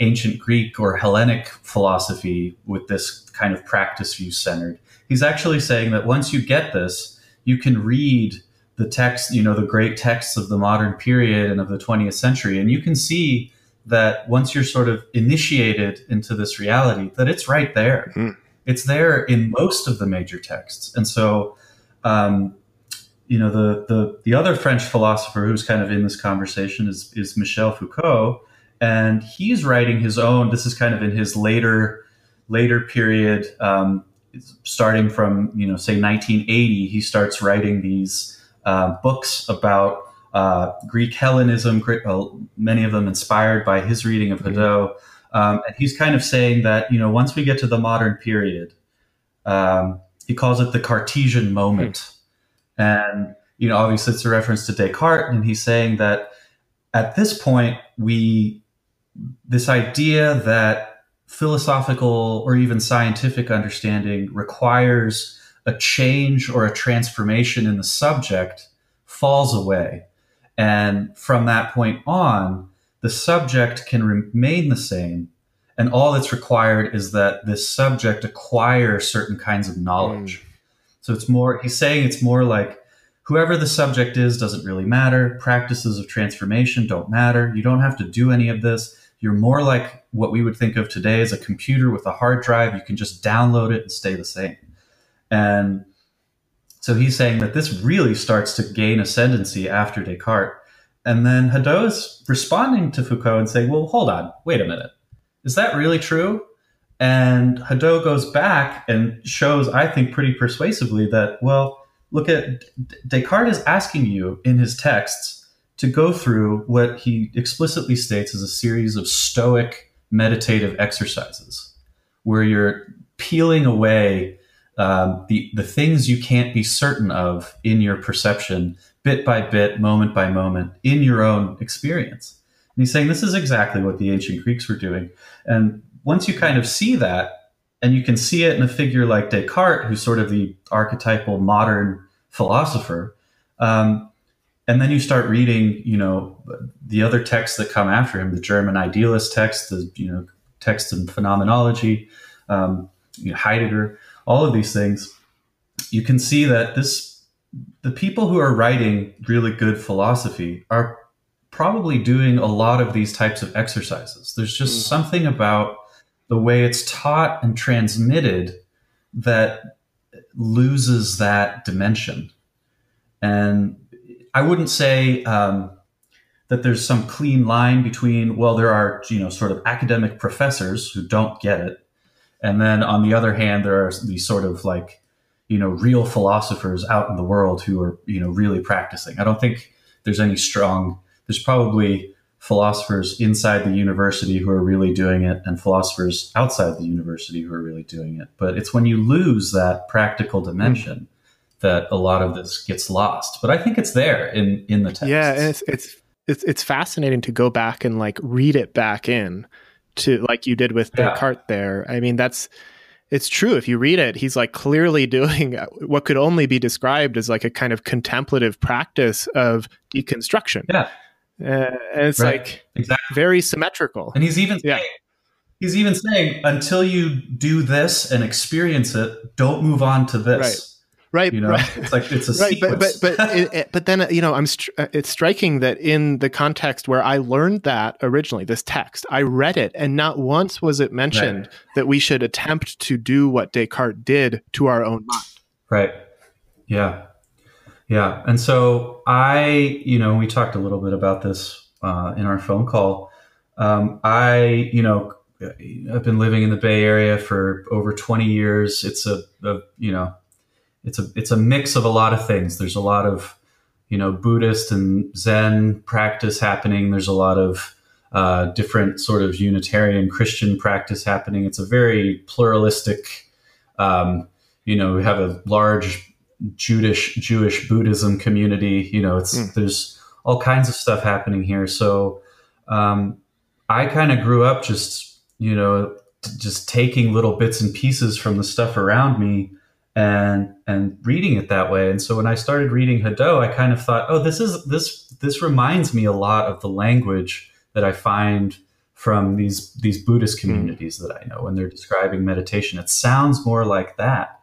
S2: ancient Greek or Hellenic philosophy with this kind of practice view centered. He's actually saying that once you get this, you can read the text, you know, the great texts of the modern period and of the 20th century. And you can see that once you're sort of initiated into this reality, that it's right there. Mm-hmm. It's there in most of the major texts. And so, um, you know, the, the, the other French philosopher who's kind of in this conversation is, is Michel Foucault. And he's writing his own, this is kind of in his later, later period, um, starting from, you know, say 1980, he starts writing these, uh, books about uh, Greek Hellenism, uh, many of them inspired by his reading of. Hadot. Um, and he's kind of saying that, you know, once we get to the modern period, um, he calls it the Cartesian moment. Mm. And, you know, obviously it's a reference to Descartes. And he's saying that at this point, we, this idea that philosophical or even scientific understanding requires a change or a transformation in the subject falls away. And from that point on, the subject can remain the same. And all that's required is that this subject acquire certain kinds of knowledge. Mm. So it's more, he's saying it's more like whoever the subject is doesn't really matter. Practices of transformation don't matter. You don't have to do any of this. you're more like what we would think of today as a computer with a hard drive. You can just download it and stay the same. And so he's saying that this really starts to gain ascendancy after Descartes. And then Hadot is responding to Foucault and saying, well, hold on, wait a minute. Is that really true? And Hadot goes back and shows, I think, pretty persuasively that, well, look at Descartes is asking you in his texts to go through what he explicitly states as a series of stoic meditative exercises where you're peeling away um, the the things you can't be certain of in your perception, bit by bit, moment by moment, in your own experience. And he's saying this is exactly what the ancient Greeks were doing. And once you kind of see that, and you can see it in a figure like Descartes, who's sort of the archetypal modern philosopher, um, and then you start reading, you know, the other texts that come after him, the German idealist texts, the you know texts in phenomenology, um, you know, Heidegger all of these things, you can see that this the people who are writing really good philosophy are probably doing a lot of these types of exercises. There's just mm. something about the way it's taught and transmitted that loses that dimension. And I wouldn't say um, that there's some clean line between, well, there are, you know, sort of academic professors who don't get it and then on the other hand, there are these sort of like, you know, real philosophers out in the world who are, you know, really practicing. I don't think there's any strong, there's probably philosophers inside the university who are really doing it and philosophers outside the university who are really doing it. But it's when you lose that practical dimension mm. that a lot of this gets lost. But I think it's there in, in the text.
S1: Yeah. And it's, it's, it's, it's fascinating to go back and like read it back in to like you did with Descartes yeah. there. I mean, that's it's true. If you read it, he's like clearly doing what could only be described as like a kind of contemplative practice of deconstruction.
S2: Yeah.
S1: Uh, and it's right. like exactly. very symmetrical.
S2: And he's even yeah. he's even saying until you do this and experience it, don't move on to this.
S1: Right right
S2: you know
S1: right.
S2: it's like it's a
S1: right
S2: sequence.
S1: but but but, it, it, but then you know i'm str- uh, it's striking that in the context where i learned that originally this text i read it and not once was it mentioned right. that we should attempt to do what descartes did to our own mind
S2: right yeah yeah and so i you know we talked a little bit about this uh, in our phone call um, i you know I've been living in the Bay Area for over 20 years. It's a, a you know it's a it's a mix of a lot of things. There's a lot of you know Buddhist and Zen practice happening. There's a lot of uh, different sort of Unitarian Christian practice happening. It's a very pluralistic. Um, you know, we have a large Jewish Jewish Buddhism community. You know, it's mm. there's all kinds of stuff happening here. So um, I kind of grew up just you know just taking little bits and pieces from the stuff around me and and reading it that way. And so when I started reading Hadot, I kind of thought, oh, this is this this reminds me a lot of the language that I find from these these Buddhist hmm. communities mm. that I know when they're describing meditation. It sounds more like that.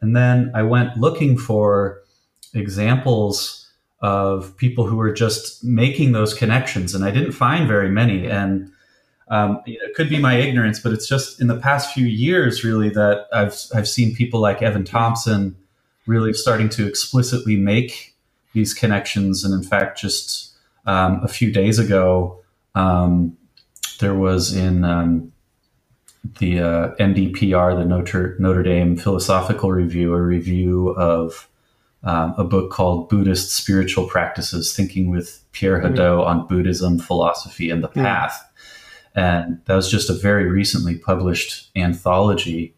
S2: And then I went looking for examples of people who were just making those connections, and I didn't find very many. And um, it could be my ignorance, but it's just in the past few years, really, that I've I've seen people like Evan Thompson really starting to explicitly make these connections. And in fact, just um, a few days ago, um, there was in um, the uh, NDPR, the Notre Notre Dame Philosophical Review, a review of um, a book called Buddhist Spiritual Practices: Thinking with Pierre mm. Hadot on Buddhism, Philosophy, and the Path. And that was just a very recently published anthology.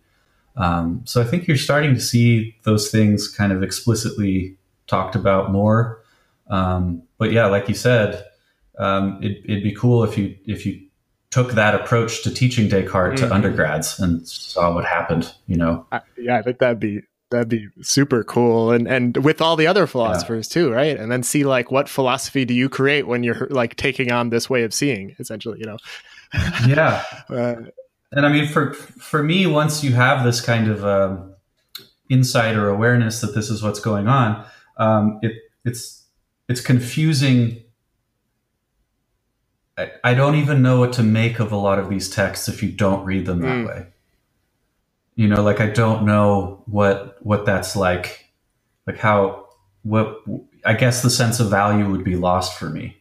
S2: Um, so I think you're starting to see those things kind of explicitly talked about more. Um, but yeah, like you said, um, it, would be cool if you if you took that approach to teaching Descartes mm-hmm. to undergrads and saw what happened. You know,
S1: I, yeah, I think that'd be that'd be super cool and and with all the other philosophers yeah. too right and then see like what philosophy do you create when you're like taking on this way of seeing essentially you know
S2: yeah. Uh, and I mean, for for me, once you have this kind of um, insight or awareness that this is what's going on, um, it it's it's confusing I, I don't even know what to make of a lot of these texts if you don't read them that mm. way. You know, like I don't know what what that's like, like how what I guess the sense of value would be lost for me.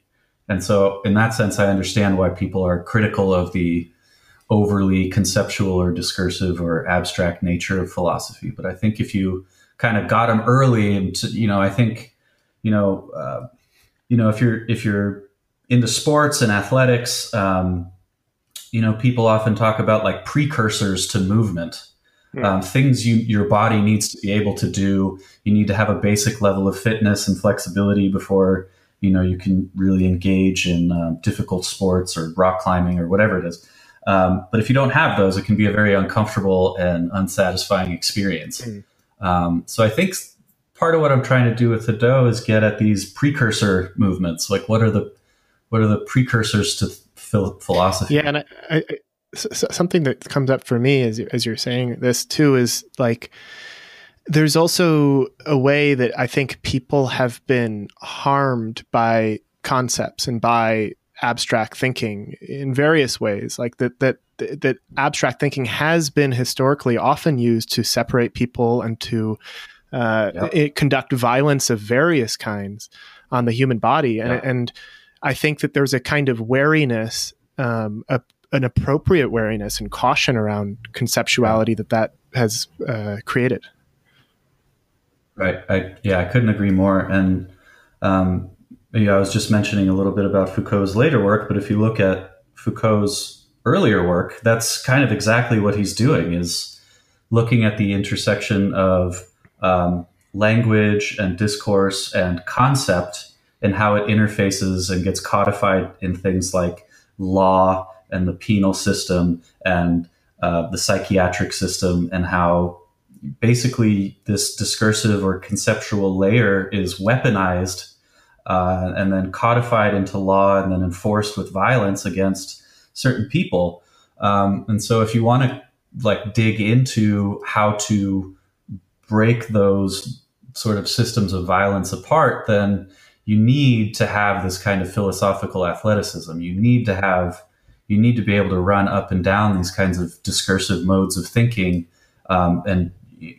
S2: And so, in that sense, I understand why people are critical of the overly conceptual or discursive or abstract nature of philosophy. But I think if you kind of got them early, and to, you know, I think, you know, uh, you know, if you're if you're into sports and athletics, um, you know, people often talk about like precursors to movement. Um, things you your body needs to be able to do. You need to have a basic level of fitness and flexibility before you know you can really engage in uh, difficult sports or rock climbing or whatever it is. Um, but if you don't have those, it can be a very uncomfortable and unsatisfying experience. Mm. Um, so I think part of what I'm trying to do with Hadot is get at these precursor movements. Like, what are the what are the precursors to philosophy?
S1: Yeah, and I, I, something that comes up for me as as you're saying this too is like there's also a way that I think people have been harmed by concepts and by abstract thinking in various ways like that that that abstract thinking has been historically often used to separate people and to uh, yep. conduct violence of various kinds on the human body and, yep. and i think that there's a kind of wariness um, a, an appropriate wariness and caution around conceptuality that that has uh, created
S2: right. I, yeah i couldn't agree more. And um, yeah, I was just mentioning a little bit about Foucault's later work, but if you look at Foucault's earlier work, that's kind of exactly what he's doing is looking at the intersection of um, language and discourse and concept and how it interfaces and gets codified in things like law and the penal system and uh, the psychiatric system and how basically this discursive or conceptual layer is weaponized uh, and then codified into law and then enforced with violence against certain people. Um, and so, if you want to like dig into how to break those sort of systems of violence apart, then you need to have this kind of philosophical athleticism. You need to have you need to be able to run up and down these kinds of discursive modes of thinking um, and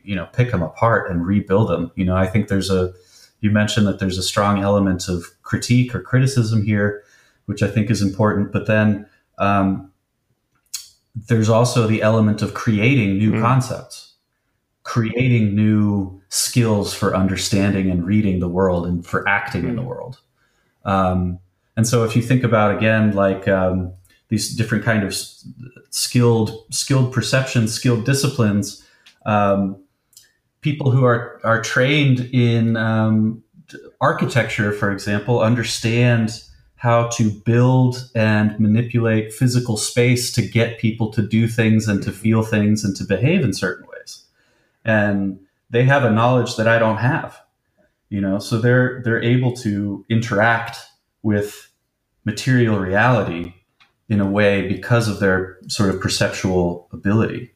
S2: you know pick them apart and rebuild them. You know, I think there's a you mentioned that there's a strong element of critique or criticism here, which I think is important. But then um, there's also the element of creating new mm. concepts, creating new skills for understanding and reading the world and for acting mm. in the hmm. world. Um, and so if you think about again, like um, these different kind of skilled, skilled perceptions, skilled disciplines, um, people who are are trained in um, architecture, for example, understand how to build and manipulate physical space to get people to do things and to feel things and to behave in certain ways. And they have a knowledge that I don't have, you know, so they're they're able to interact with material reality in a way because of their sort of perceptual ability.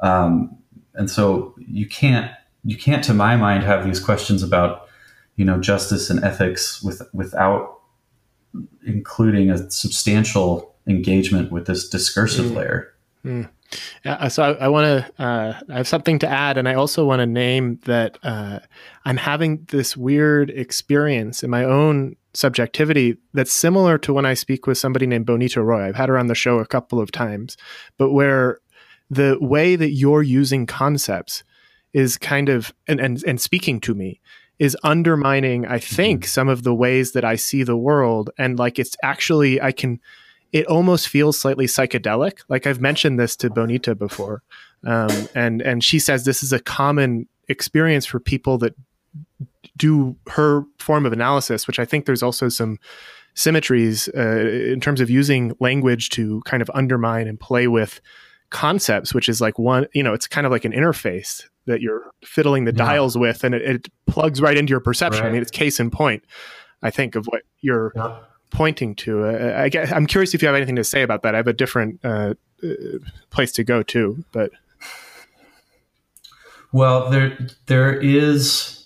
S2: Um, and so you can't you can't, to my mind, have these questions about you know justice and ethics with without including a substantial engagement with this discursive mm. layer.
S1: Mm. Yeah, so I, I want to. Uh, I have something to add, and I also want to name that uh, I'm having this weird experience in my own subjectivity that's similar to when I speak with somebody named Bonita Roy. I've had her on the show a couple of times, but where the way that you're using concepts is kind of and and, and speaking to me is undermining i think mm-hmm. some of the ways that i see the world. And like it's actually i can it almost feels slightly psychedelic. Like i've mentioned this to bonita before. Um, and and she says this is a common experience for people that do her form of analysis which i think there's also some symmetries uh, in terms of using language to kind of undermine and play with concepts which is like one you know it's kind of like an interface that you're fiddling the yeah. dials with, and it, it, plugs right into your perception. Right. I mean, it's case in point, I think, of what you're yeah. pointing to. Uh, I guess, I'm curious if you have anything to say about that. I have a different uh, uh, place to go to, but
S2: well, there there is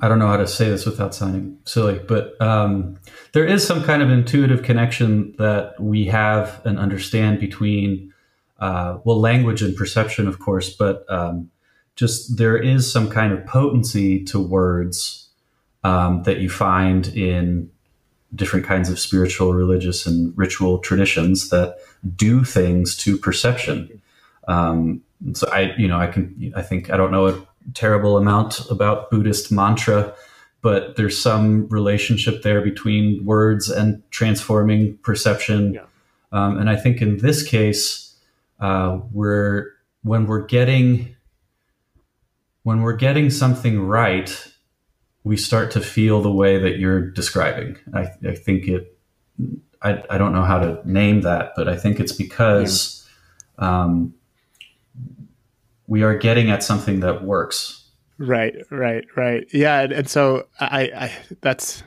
S2: I don't know how to say this without sounding silly, but um, there is some kind of intuitive connection that we have and understand between, uh, well, language and perception, of course, but um, just there is some kind of potency to words um, that you find in different kinds of spiritual, religious, and ritual traditions that do things to perception. Um, so I, you know, I can, I think I don't know a terrible amount about Buddhist mantra, but there's some relationship there between words and transforming perception. Yeah. Um, and I think in this case, uh, we're when we're getting when we're getting something right, we start to feel the way that you're describing. I, I think it, I, I don't know how to name that, but I think it's because yeah. um, we are getting at something that works.
S1: Right, right, right. Yeah. And, and so I, I, that's,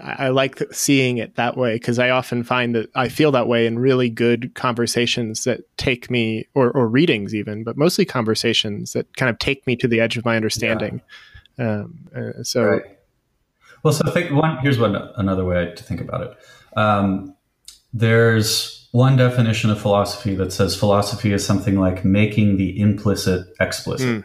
S1: I like seeing it that way because I often find that I feel that way in really good conversations that take me, or, or readings even, but mostly conversations that kind of take me to the edge of my understanding. Yeah um, uh, so, right.
S2: well, so think one here's one another way to think about it. Um, there's one definition of philosophy that says philosophy is something like making the implicit explicit, mm.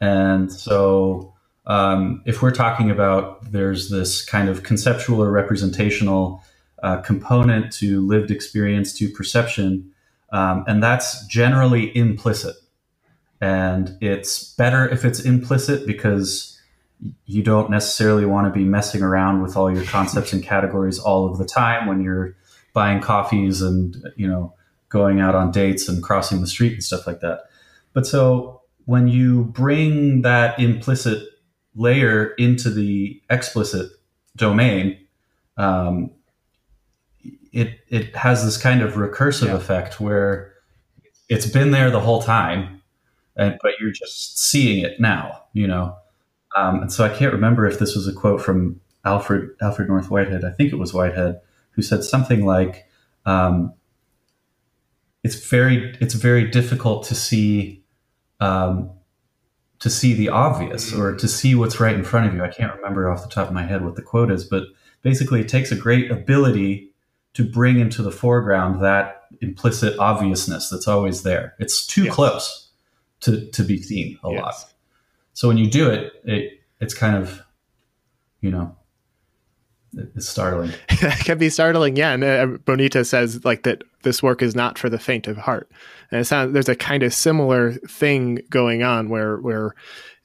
S2: and so um, if we're talking about there's this kind of conceptual or representational uh, component to lived experience to perception, um, and that's generally implicit. And it's better if it's implicit because you don't necessarily want to be messing around with all your concepts and categories all of the time when you're buying coffees and, you know, going out on dates and crossing the street and stuff like that. But so when you bring that implicit layer into the explicit domain, um, it it has this kind of recursive yeah. effect where it's been there the whole time, and but you're just seeing it now, you know. Um, and so I can't remember if this was a quote from Alfred Alfred North Whitehead. I think it was Whitehead who said something like, um, "It's very it's very difficult to see." Um, to see the obvious or to see what's right in front of you. I can't remember off the top of my head what the quote is, but basically it takes a great ability to bring into the foreground that implicit obviousness that's always there. It's too yes. close to to be seen a yes. lot. So when you do it, it it's kind of, you know, it's startling.
S1: it can be startling, yeah. And uh, Bonita says like that this work is not for the faint of heart, and it sounds there's a kind of similar thing going on where where,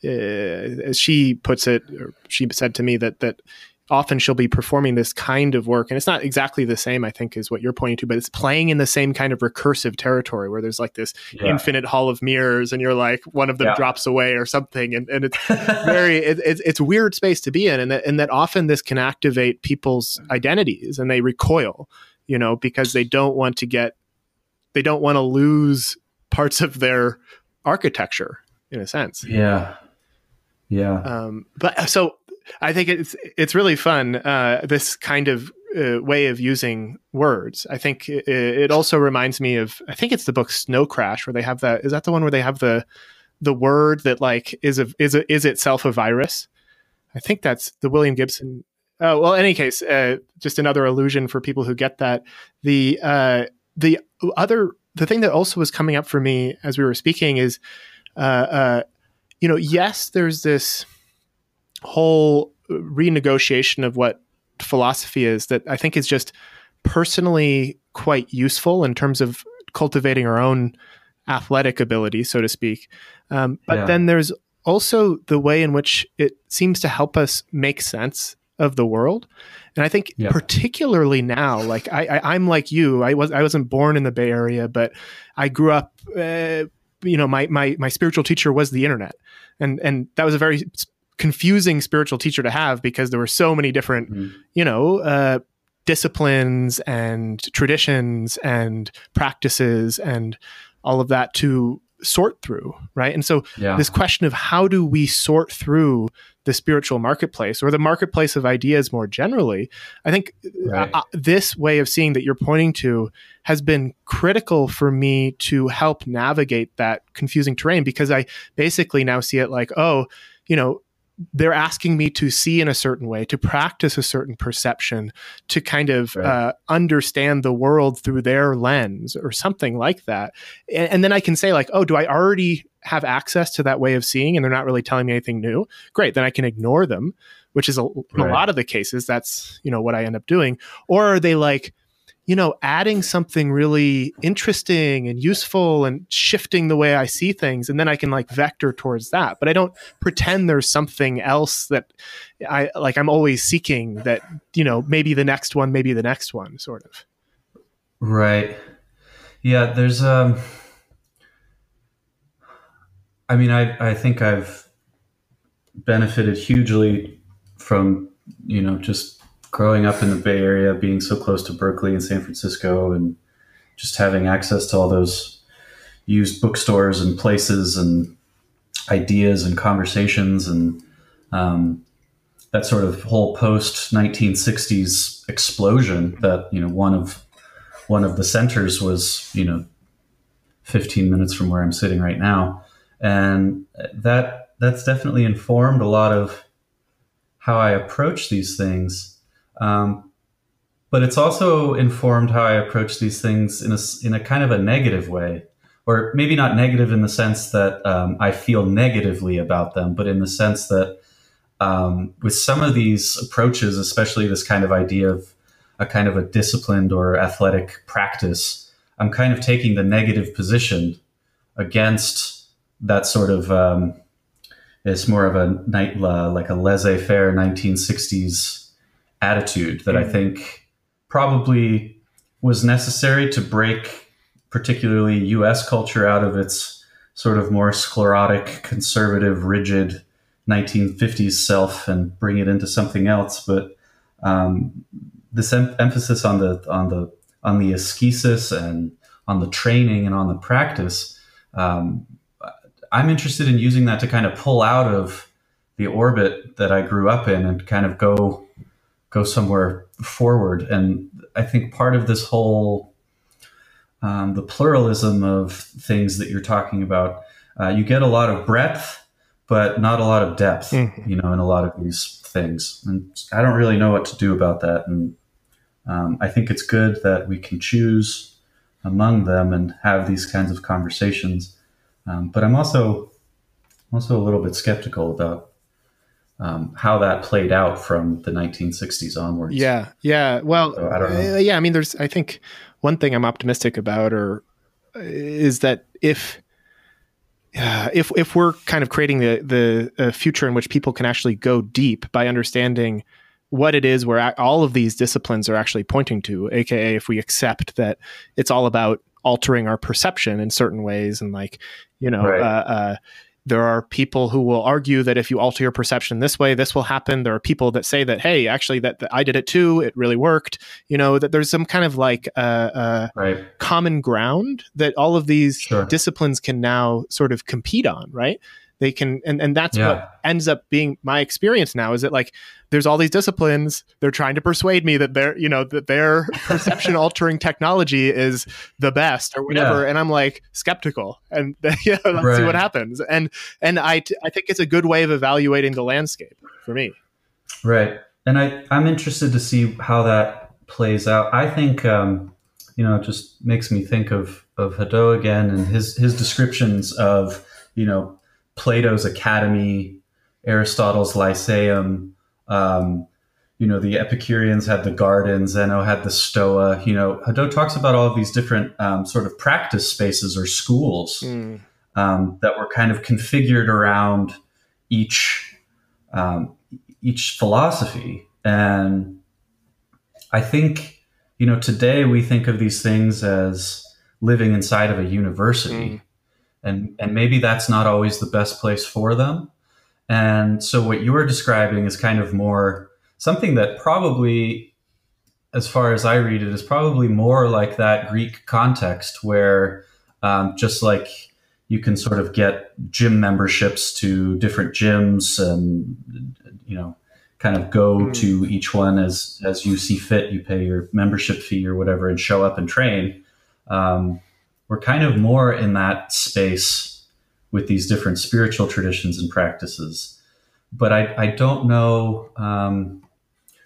S1: uh, as she puts it, she said to me that that often she'll be performing this kind of work and it's not exactly the same i think is what you're pointing to but it's playing in the same kind of recursive territory where there's like this yeah. infinite hall of mirrors and you're like one of them yeah. drops away or something and, and it's very it, it's, it's weird space to be in and that, and that often this can activate people's identities and they recoil you know because they don't want to get they don't want to lose parts of their architecture in a sense
S2: yeah yeah um,
S1: but so I think it's it's really fun. Uh, this kind of uh, way of using words. I think it, it, also reminds me of. I think it's the book Snow Crash where they have that. Is that the one where they have the the word that like is a is a, is itself a virus? I think that's the William Gibson. Oh well, in any case, uh, just another illusion for people who get that. The uh, the other the thing that also was coming up for me as we were speaking is, uh, uh, you know, yes, there's this whole renegotiation of what philosophy is that I think is just personally quite useful in terms of cultivating our own athletic ability, so to speak. Um, but yeah. then there's also the way in which it seems to help us make sense of the world. And I think yeah. particularly now, like I, I, am like you, I was I wasn't born in the Bay Area, but I grew up. Uh, you know, my my my spiritual teacher was the internet, and and that was a very confusing spiritual teacher to have because there were so many different, mm-hmm. you know, uh, disciplines and traditions and practices and all of that to sort through, right? And so yeah. this question of how do we sort through the spiritual marketplace or the marketplace of ideas more generally, I think right. uh, this way of seeing that you're pointing to has been critical for me to help navigate that confusing terrain because I basically now see it like, oh, you know, they're asking me to see in a certain way, to practice a certain perception, to kind of right. uh, understand the world through their lens or something like that. And, and, then I can say, like, oh, do I already have access to that way of seeing and they're not really telling me anything new? Great. Then I can ignore them, which is a, right. in a lot of the cases, that's, you know, what I end up doing. Or are they like, you know, adding something really interesting and useful and shifting the way I see things. And then I can like vector towards that. But I don't pretend there's something else that I like, I'm always seeking that, you know, maybe the next one, maybe the next one, sort of.
S2: Right. Yeah. There's, um, I mean, I, I think I've benefited hugely from, you know, just growing up in the Bay Area, being so close to Berkeley and San Francisco, and just having access to all those used bookstores and places and ideas and conversations and um, that sort of whole post 1960s explosion that you know one of one of the centers was you know 15 minutes from where I'm sitting right now. And that that's definitely informed a lot of how I approach these things um, but it's also informed how I approach these things in a, in a kind of a negative way, or maybe not negative in the sense that um, I feel negatively about them, but in the sense that um, with some of these approaches, especially this kind of idea of a kind of a disciplined or athletic practice, I'm kind of taking the negative position against that sort of. Um, it's more of a night, uh, like a laissez-faire 1960s attitude that mm-hmm. I think probably was necessary to break particularly US culture out of its sort of more sclerotic, conservative, rigid 1950s self and bring it into something else. But um, this em- emphasis on the on the on the ascesis and on the training and on the practice, um, I'm interested in using that to kind of pull out of the orbit that I grew up in and kind of go go somewhere forward. And I think part of this whole um, the pluralism of things that you're talking about, uh, you get a lot of breadth, but not a lot of depth. Mm-hmm. You know, in a lot of these things, and I don't really know what to do about that. And um, I think it's good that we can choose among them and have these kinds of conversations. Um, but I'm also also a little bit skeptical about um, how that played out from the 1960s onwards.
S1: Yeah, yeah. Well, so, I don't know. Uh, yeah, I mean, there's. I think one thing I'm optimistic about, or uh, is that if uh, if if we're kind of creating the the uh, future in which people can actually go deep by understanding what it is where all of these disciplines are actually pointing to, aka if we accept that it's all about altering our perception in certain ways and like you know right. uh, uh, there are people who will argue that if you alter your perception this way, this will happen. There are people that say that, hey, actually, that, that I did it too. It really worked. You know, that there's some kind of like uh, uh, right. common ground that all of these sure. disciplines can now sort of compete on, right? They can and, and that's yeah. what ends up being my experience now is that like there's all these disciplines they're trying to persuade me that their you know that their perception altering technology is the best or whatever yeah. and i'm like skeptical and yeah let's right. see what happens and and I, t- I think it's a good way of evaluating the landscape for me
S2: right and i i'm interested to see how that plays out i think um you know it just makes me think of of Hadot again and his his descriptions of you know Plato's Academy, Aristotle's Lyceum. Um, you know, the Epicureans had the garden, Zeno had the Stoa. You know, Hadot talks about all of these different um, sort of practice spaces or schools mm. um, that were kind of configured around each um, each philosophy. And I think, you know, today we think of these things as living inside of a university. Mm and and maybe that's not always the best place for them. And so what you are describing is kind of more something that probably as far as i read it is probably more like that greek context where um, just like you can sort of get gym memberships to different gyms and you know kind of go mm. to each one as as you see fit. You pay your membership fee or whatever and show up and train. Um, we're kind of more in that space with these different spiritual traditions and practices. but I, I don't know. Um,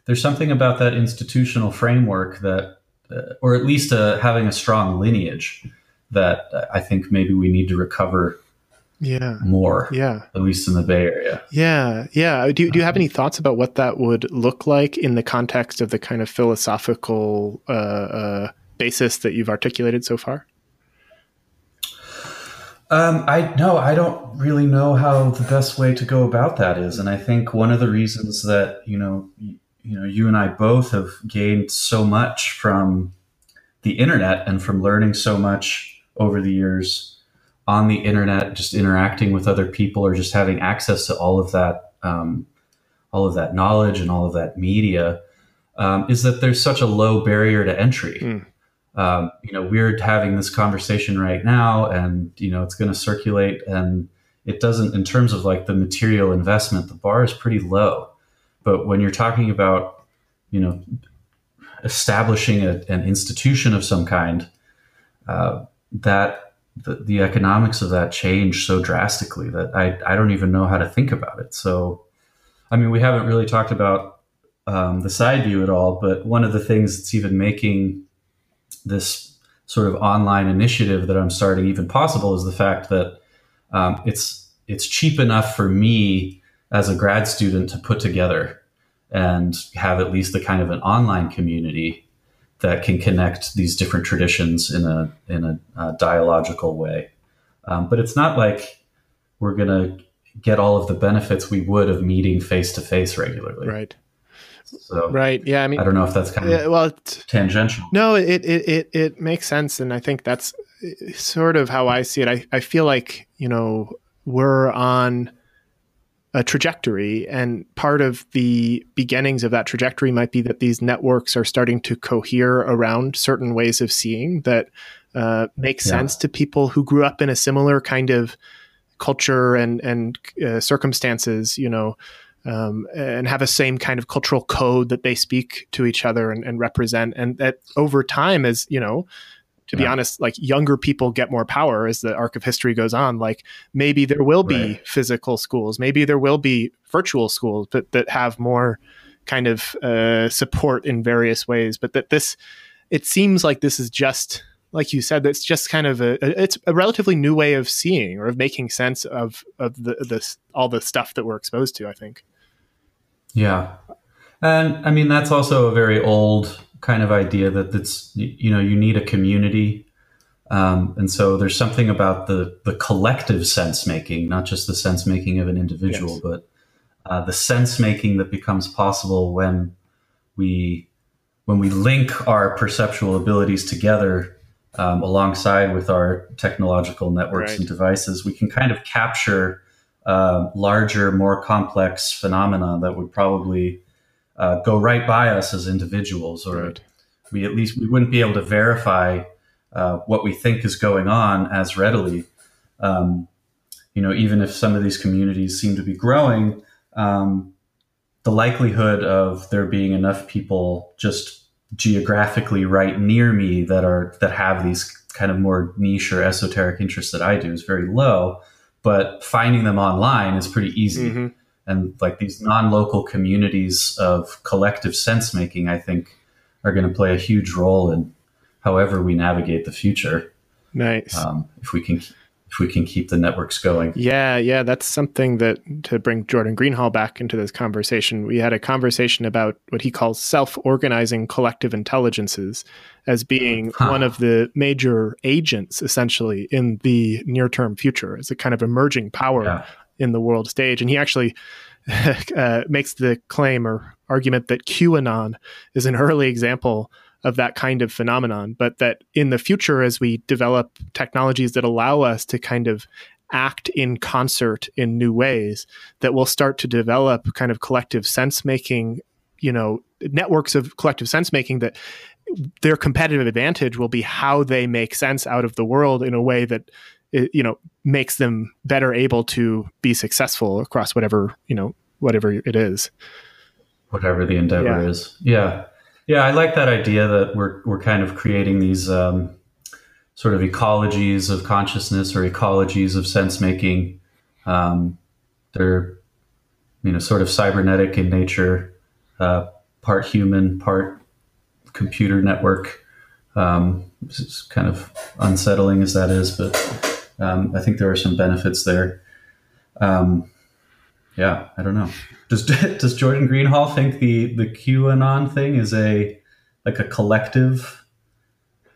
S2: there's something about that institutional framework that, uh, or at least uh, having a strong lineage, that I think maybe we need to recover.
S1: Yeah.
S2: More.
S1: Yeah.
S2: At least in the Bay Area.
S1: Yeah. Yeah. Do, do you have any thoughts about what that would look like in the context of the kind of philosophical uh, uh basis that you've articulated so far?
S2: Um, I no, I don't really know how the best way to go about that is, and I think one of the reasons that you know, you, know, you and I both have gained so much from the internet and from learning so much over the years on the internet, just interacting with other people or just having access to all of that, um, all of that knowledge and all of that media, um, is that there's such a low barrier to entry. Mm um, you know, we're having this conversation right now and, you know, it's going to circulate and it doesn't, in terms of like the material investment, the bar is pretty low. But when you're talking about, you know, establishing a, an institution of some kind, uh, that the, the, economics of that change so drastically that I, I don't even know how to think about it. So, I mean, we haven't really talked about um, the side view at all, but one of the things that's even making this sort of online initiative that I'm starting even possible is the fact that um, it's it's cheap enough for me as a grad student to put together and have at least the kind of an online community that can connect these different traditions in a in a, a dialogical way. Um, but it's not like we're gonna get all of the benefits we would of meeting face to face regularly.
S1: Right.
S2: So
S1: right, yeah. I mean,
S2: I don't know if that's kind of
S1: yeah, well
S2: tangential.
S1: No, it, it it it makes sense, and I think that's uh, sort of how I see it. I I feel like you know we're on a trajectory, and part of the beginnings of that trajectory might be that these networks are starting to cohere around certain ways of seeing that uh, make sense yeah. to people who grew up in a similar kind of culture and and uh, circumstances. You know um, and have a same kind of cultural code that they speak to each other and, and represent. And that over time, as you know, to yeah. be honest, like younger people get more power as the arc of history goes on. Like maybe there will be right. physical schools, maybe there will be virtual schools, but that have more kind of uh, support in various ways. But that this, it seems like this is just like you said, it's just kind of a it's a relatively new way of seeing or of making sense of of the this all the stuff that we're exposed to. I think.
S2: Yeah. And I mean, that's also a very old kind of idea that that's, you know, you need a community. Um, and so there's something about the, the collective sense making, not just the sense making of an individual, yes. but uh, the sense making that becomes possible when we, when we link our perceptual abilities together um, alongside with our technological networks right. and devices, we can kind of capture uh, larger, more complex phenomena that would probably uh, go right by us as individuals, or right. we at least we wouldn't be able to verify uh, what we think is going on as readily. Um, you know, even if some of these communities seem to be growing, um, the likelihood of there being enough people just geographically right near me that are that have these kind of more niche or esoteric interests that I do is very low but finding them online is pretty easy. Mm-hmm. And like these non-local communities of collective sense making, I think, are going to play a huge role in however we navigate the future.
S1: Nice.
S2: Um, if we can if we can keep the networks going.
S1: Yeah, yeah, that's something that to bring Jordan Greenhall back into this conversation. We had a conversation about what he calls self-organizing collective intelligences as being huh. one of the major agents essentially in the near-term future as a kind of emerging power yeah. in the world stage. And he actually uh, makes the claim or argument that QAnon is an early example of that kind of phenomenon, but that in the future, as we develop technologies that allow us to kind of act in concert in new ways, that we'll start to develop kind of collective sense making, you know, networks of collective sense making that their competitive advantage will be how they make sense out of the world in a way that eh, you know makes them better able to be successful across whatever you know whatever it is.
S2: Whatever the endeavor yeah. is. Yeah yeah, I like that idea that we're we're kind of creating these um, sort of ecologies of consciousness or ecologies of sense making. Um, they're you know, sort of cybernetic in nature, uh, part human, part computer network. Um, it's kind of unsettling as that is, but um, I think there are some benefits there. Um, yeah, I don't know. Does does Jordan Greenhall think the the QAnon thing is a like a collective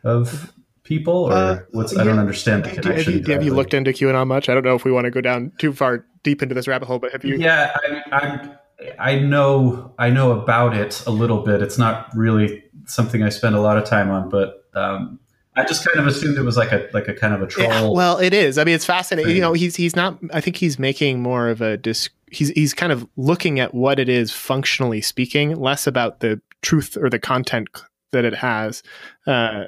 S2: of people, or uh, what's? Yeah. I don't understand the connection.
S1: Have you, have you, looked into QAnon much? I don't know if we want to go down too far deep into this rabbit hole, but have you?
S2: Yeah, I, I, I know I know about it a little bit. It's not really something I spend a lot of time on, but um, I just kind of assumed it was like a like a kind of a troll. Yeah,
S1: well, it is. I mean, it's fascinating. Thing. You know, he's he's not. I think he's making more of a disc. He's he's kind of looking at what it is functionally speaking, less about the truth or the content that it has. Uh,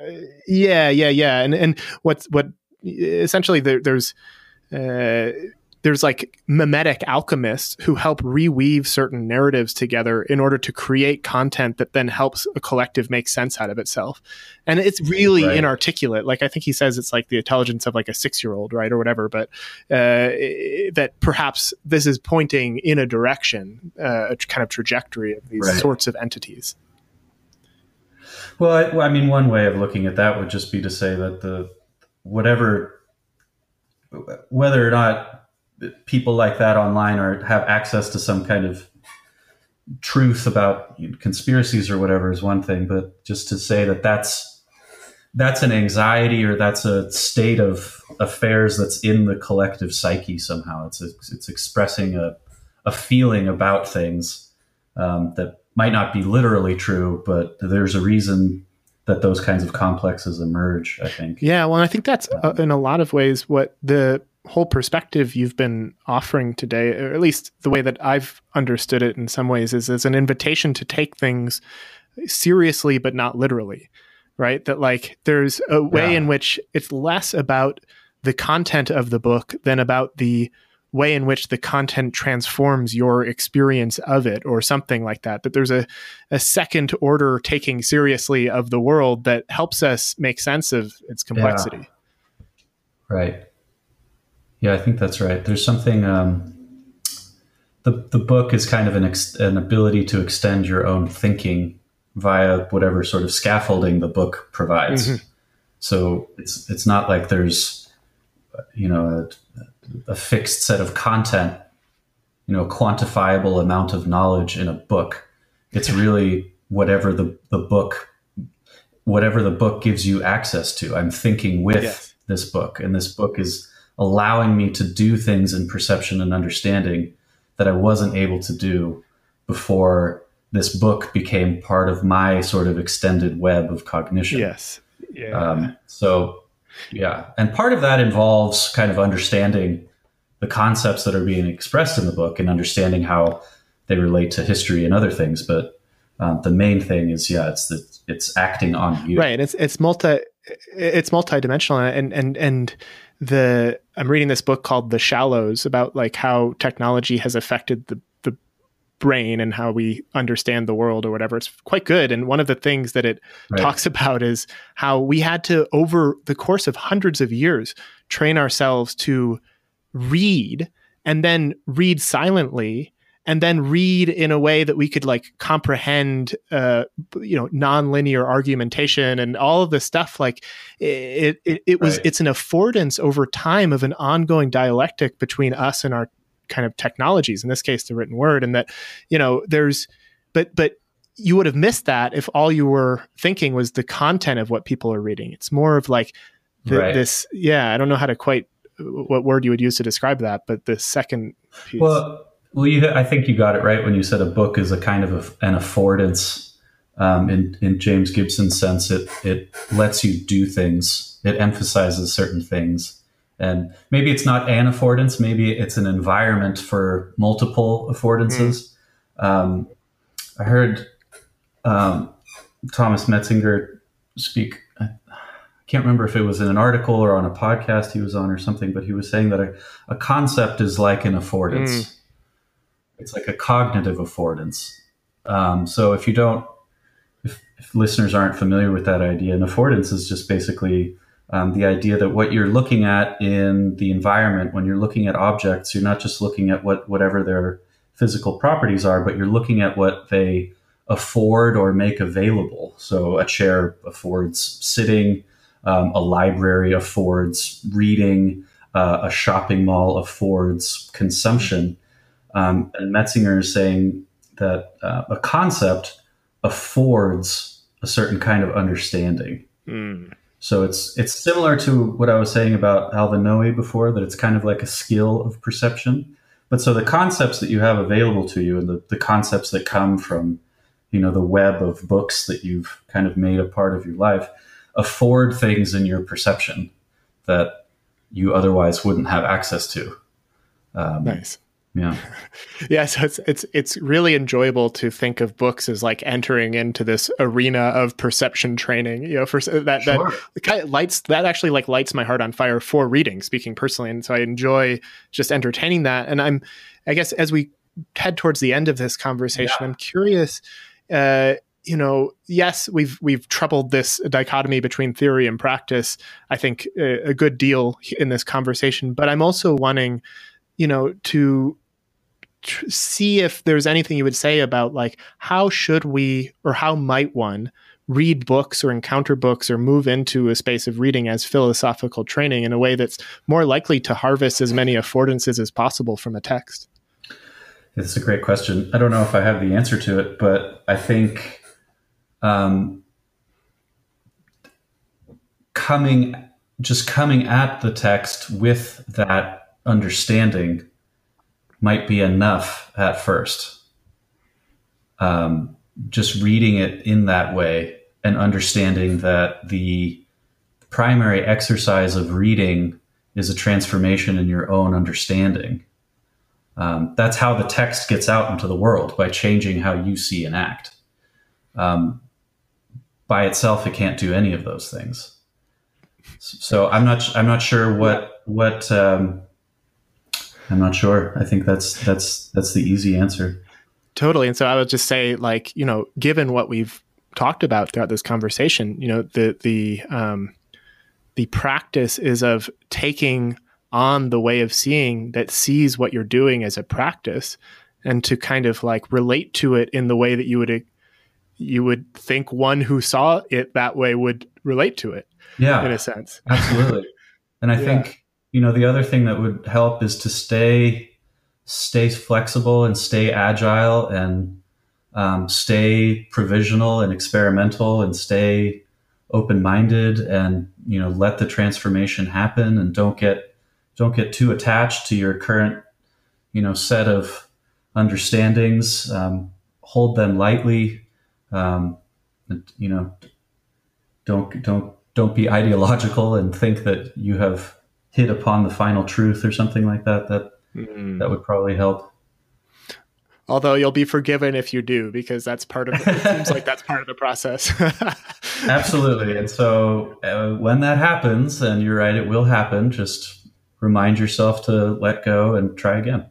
S1: yeah, yeah, yeah. And and what's what essentially there, there's. Uh, there's like mimetic alchemists who help reweave certain narratives together in order to create content that then helps a collective make sense out of itself. And it's really right. inarticulate. Like I think he says it's like the intelligence of like a six year old, right? Or whatever, but uh, that perhaps this is pointing in a direction, uh, a kind of trajectory of these right. sorts of entities.
S2: Well I, I mean, one way of looking at that would just be to say that the whatever, whether or not people like that online or have access to some kind of truth about conspiracies or whatever is one thing, but just to say that that's that's an anxiety or that's a state of affairs that's in the collective psyche somehow. It's a, it's expressing a a feeling about things um, that might not be literally true, but there's a reason that those kinds of complexes emerge. I think.
S1: Yeah, well, I think that's uh, in a lot of ways what the whole perspective you've been offering today, or at least the way that I've understood it in some ways, is as an invitation to take things seriously but not literally, right? That like there's a way yeah. in which it's less about the content of the book than about the way in which the content transforms your experience of it or something like that that there's a, a second order taking seriously of the world that helps us make sense of its complexity
S2: yeah. right yeah, I think that's right. There's something. Um, the the book is kind of an ex, an ability to extend your own thinking via whatever sort of scaffolding the book provides. Mm-hmm. So it's it's not like there's you know a, a fixed set of content, you know, a quantifiable amount of knowledge in a book. It's really whatever the the book whatever the book gives you access to. I'm thinking with yes. this book, and this book is allowing me to do things in perception and understanding that I wasn't able to do before this book became part of my sort of extended web of cognition.
S1: Yes.
S2: Yeah. Um, so, yeah. And part of that involves kind of understanding the concepts that are being expressed in the book and understanding how they relate to history and other things. But um, the main thing is, yeah, it's the, it's acting on you.
S1: Right. It's, it's multi, it's multidimensional and, and, and, the I'm reading this book called The Shallows about like how technology has affected the the brain and how we understand the world or whatever. It's quite good. And one of the things that it right. talks about is how we had to over the course of hundreds of years train ourselves to read and then read silently and then read in a way that we could like comprehend uh, you know nonlinear argumentation and all of this stuff like it it, it was right. it's an affordance over time of an ongoing dialectic between us and our kind of technologies in this case the written word and that you know there's but but you would have missed that if all you were thinking was the content of what people are reading it's more of like the, right. this yeah i don't know how to quite what word you would use to describe that but the second piece
S2: well well, you, I think you got it right when you said a book is a kind of a, an affordance. Um, in, in James Gibson's sense, it it lets you do things. It emphasizes certain things, and maybe it's not an affordance. Maybe it's an environment for multiple affordances. Mm. Um, I heard um, Thomas Metzinger speak. I can't remember if it was in an article or on a podcast he was on or something, but he was saying that a, a concept is like an affordance. Mm it's like a cognitive affordance. Um, so if you don't, if, if, listeners aren't familiar with that idea, an affordance is just basically um, the idea that what you're looking at in the environment, when you're looking at objects, you're not just looking at what whatever they're physical properties are, but you're looking at what they afford or make available. So a chair affords sitting, um, a library affords reading, uh, a shopping mall affords consumption. Um, and Metzinger is saying that uh, a concept affords a certain kind of understanding. Mm. So it's it's similar to what I was saying about Alva Noe before, that it's kind of like a skill of perception. But so the concepts that you have available to you and the, the concepts that come from, you know, the web of books that you've kind of made a part of your life afford things in your perception that you otherwise wouldn't have access to.
S1: Um, nice.
S2: Yeah.
S1: yeah. So it's it's it's really enjoyable to think of books as like entering into this arena of perception training. You know, for that sure. that kind of lights that actually like lights my heart on fire for reading. Speaking personally, and so I enjoy just entertaining that. And I'm, I guess, as we head towards the end of this conversation, yeah. I'm curious. Uh, you know, yes, we've we've troubled this dichotomy between theory and practice. I think a, a good deal in this conversation, but I'm also wanting, you know, to tr- see if there's anything you would say about like how should we or how might one read books or encounter books or move into a space of reading as philosophical training in a way that's more likely to harvest as many affordances as possible from a text?
S2: It's a great question. I don't know if I have the answer to it, but I think um, coming just coming at the text with that understanding might be enough at first. Um, just reading it in that way and understanding that the primary exercise of reading is a transformation in your own understanding. Um, that's how the text gets out into the world by changing how you see and act. Um, by itself, it can't do any of those things. So I'm not. I'm not sure what what um, I'm not sure. I think that's that's that's the easy answer.
S1: Totally. And so I would just say, like, you know, given what we've talked about throughout this conversation, you know, the the um, the practice is of taking on the way of seeing that sees what you're doing as a practice, and to kind of like relate to it in the way that you would you would think one who saw it that way would relate to it.
S2: Yeah,
S1: in a sense,
S2: absolutely. And I yeah. think you know, the other thing that would help is to stay stay flexible and stay agile and um, stay provisional and experimental and stay open minded and you know let the transformation happen and don't get don't get too attached to your current you know set of understandings. Um, hold them lightly. Um, and, you know, don't don't don't be ideological and think that you have hit upon the final truth or something like that, that mm. that would probably help.
S1: Although you'll be forgiven if you do, because that's part of it. it seems like that's part of the process.
S2: Absolutely. And so uh, when that happens, and you're right, it will happen, just remind yourself to let go and try again.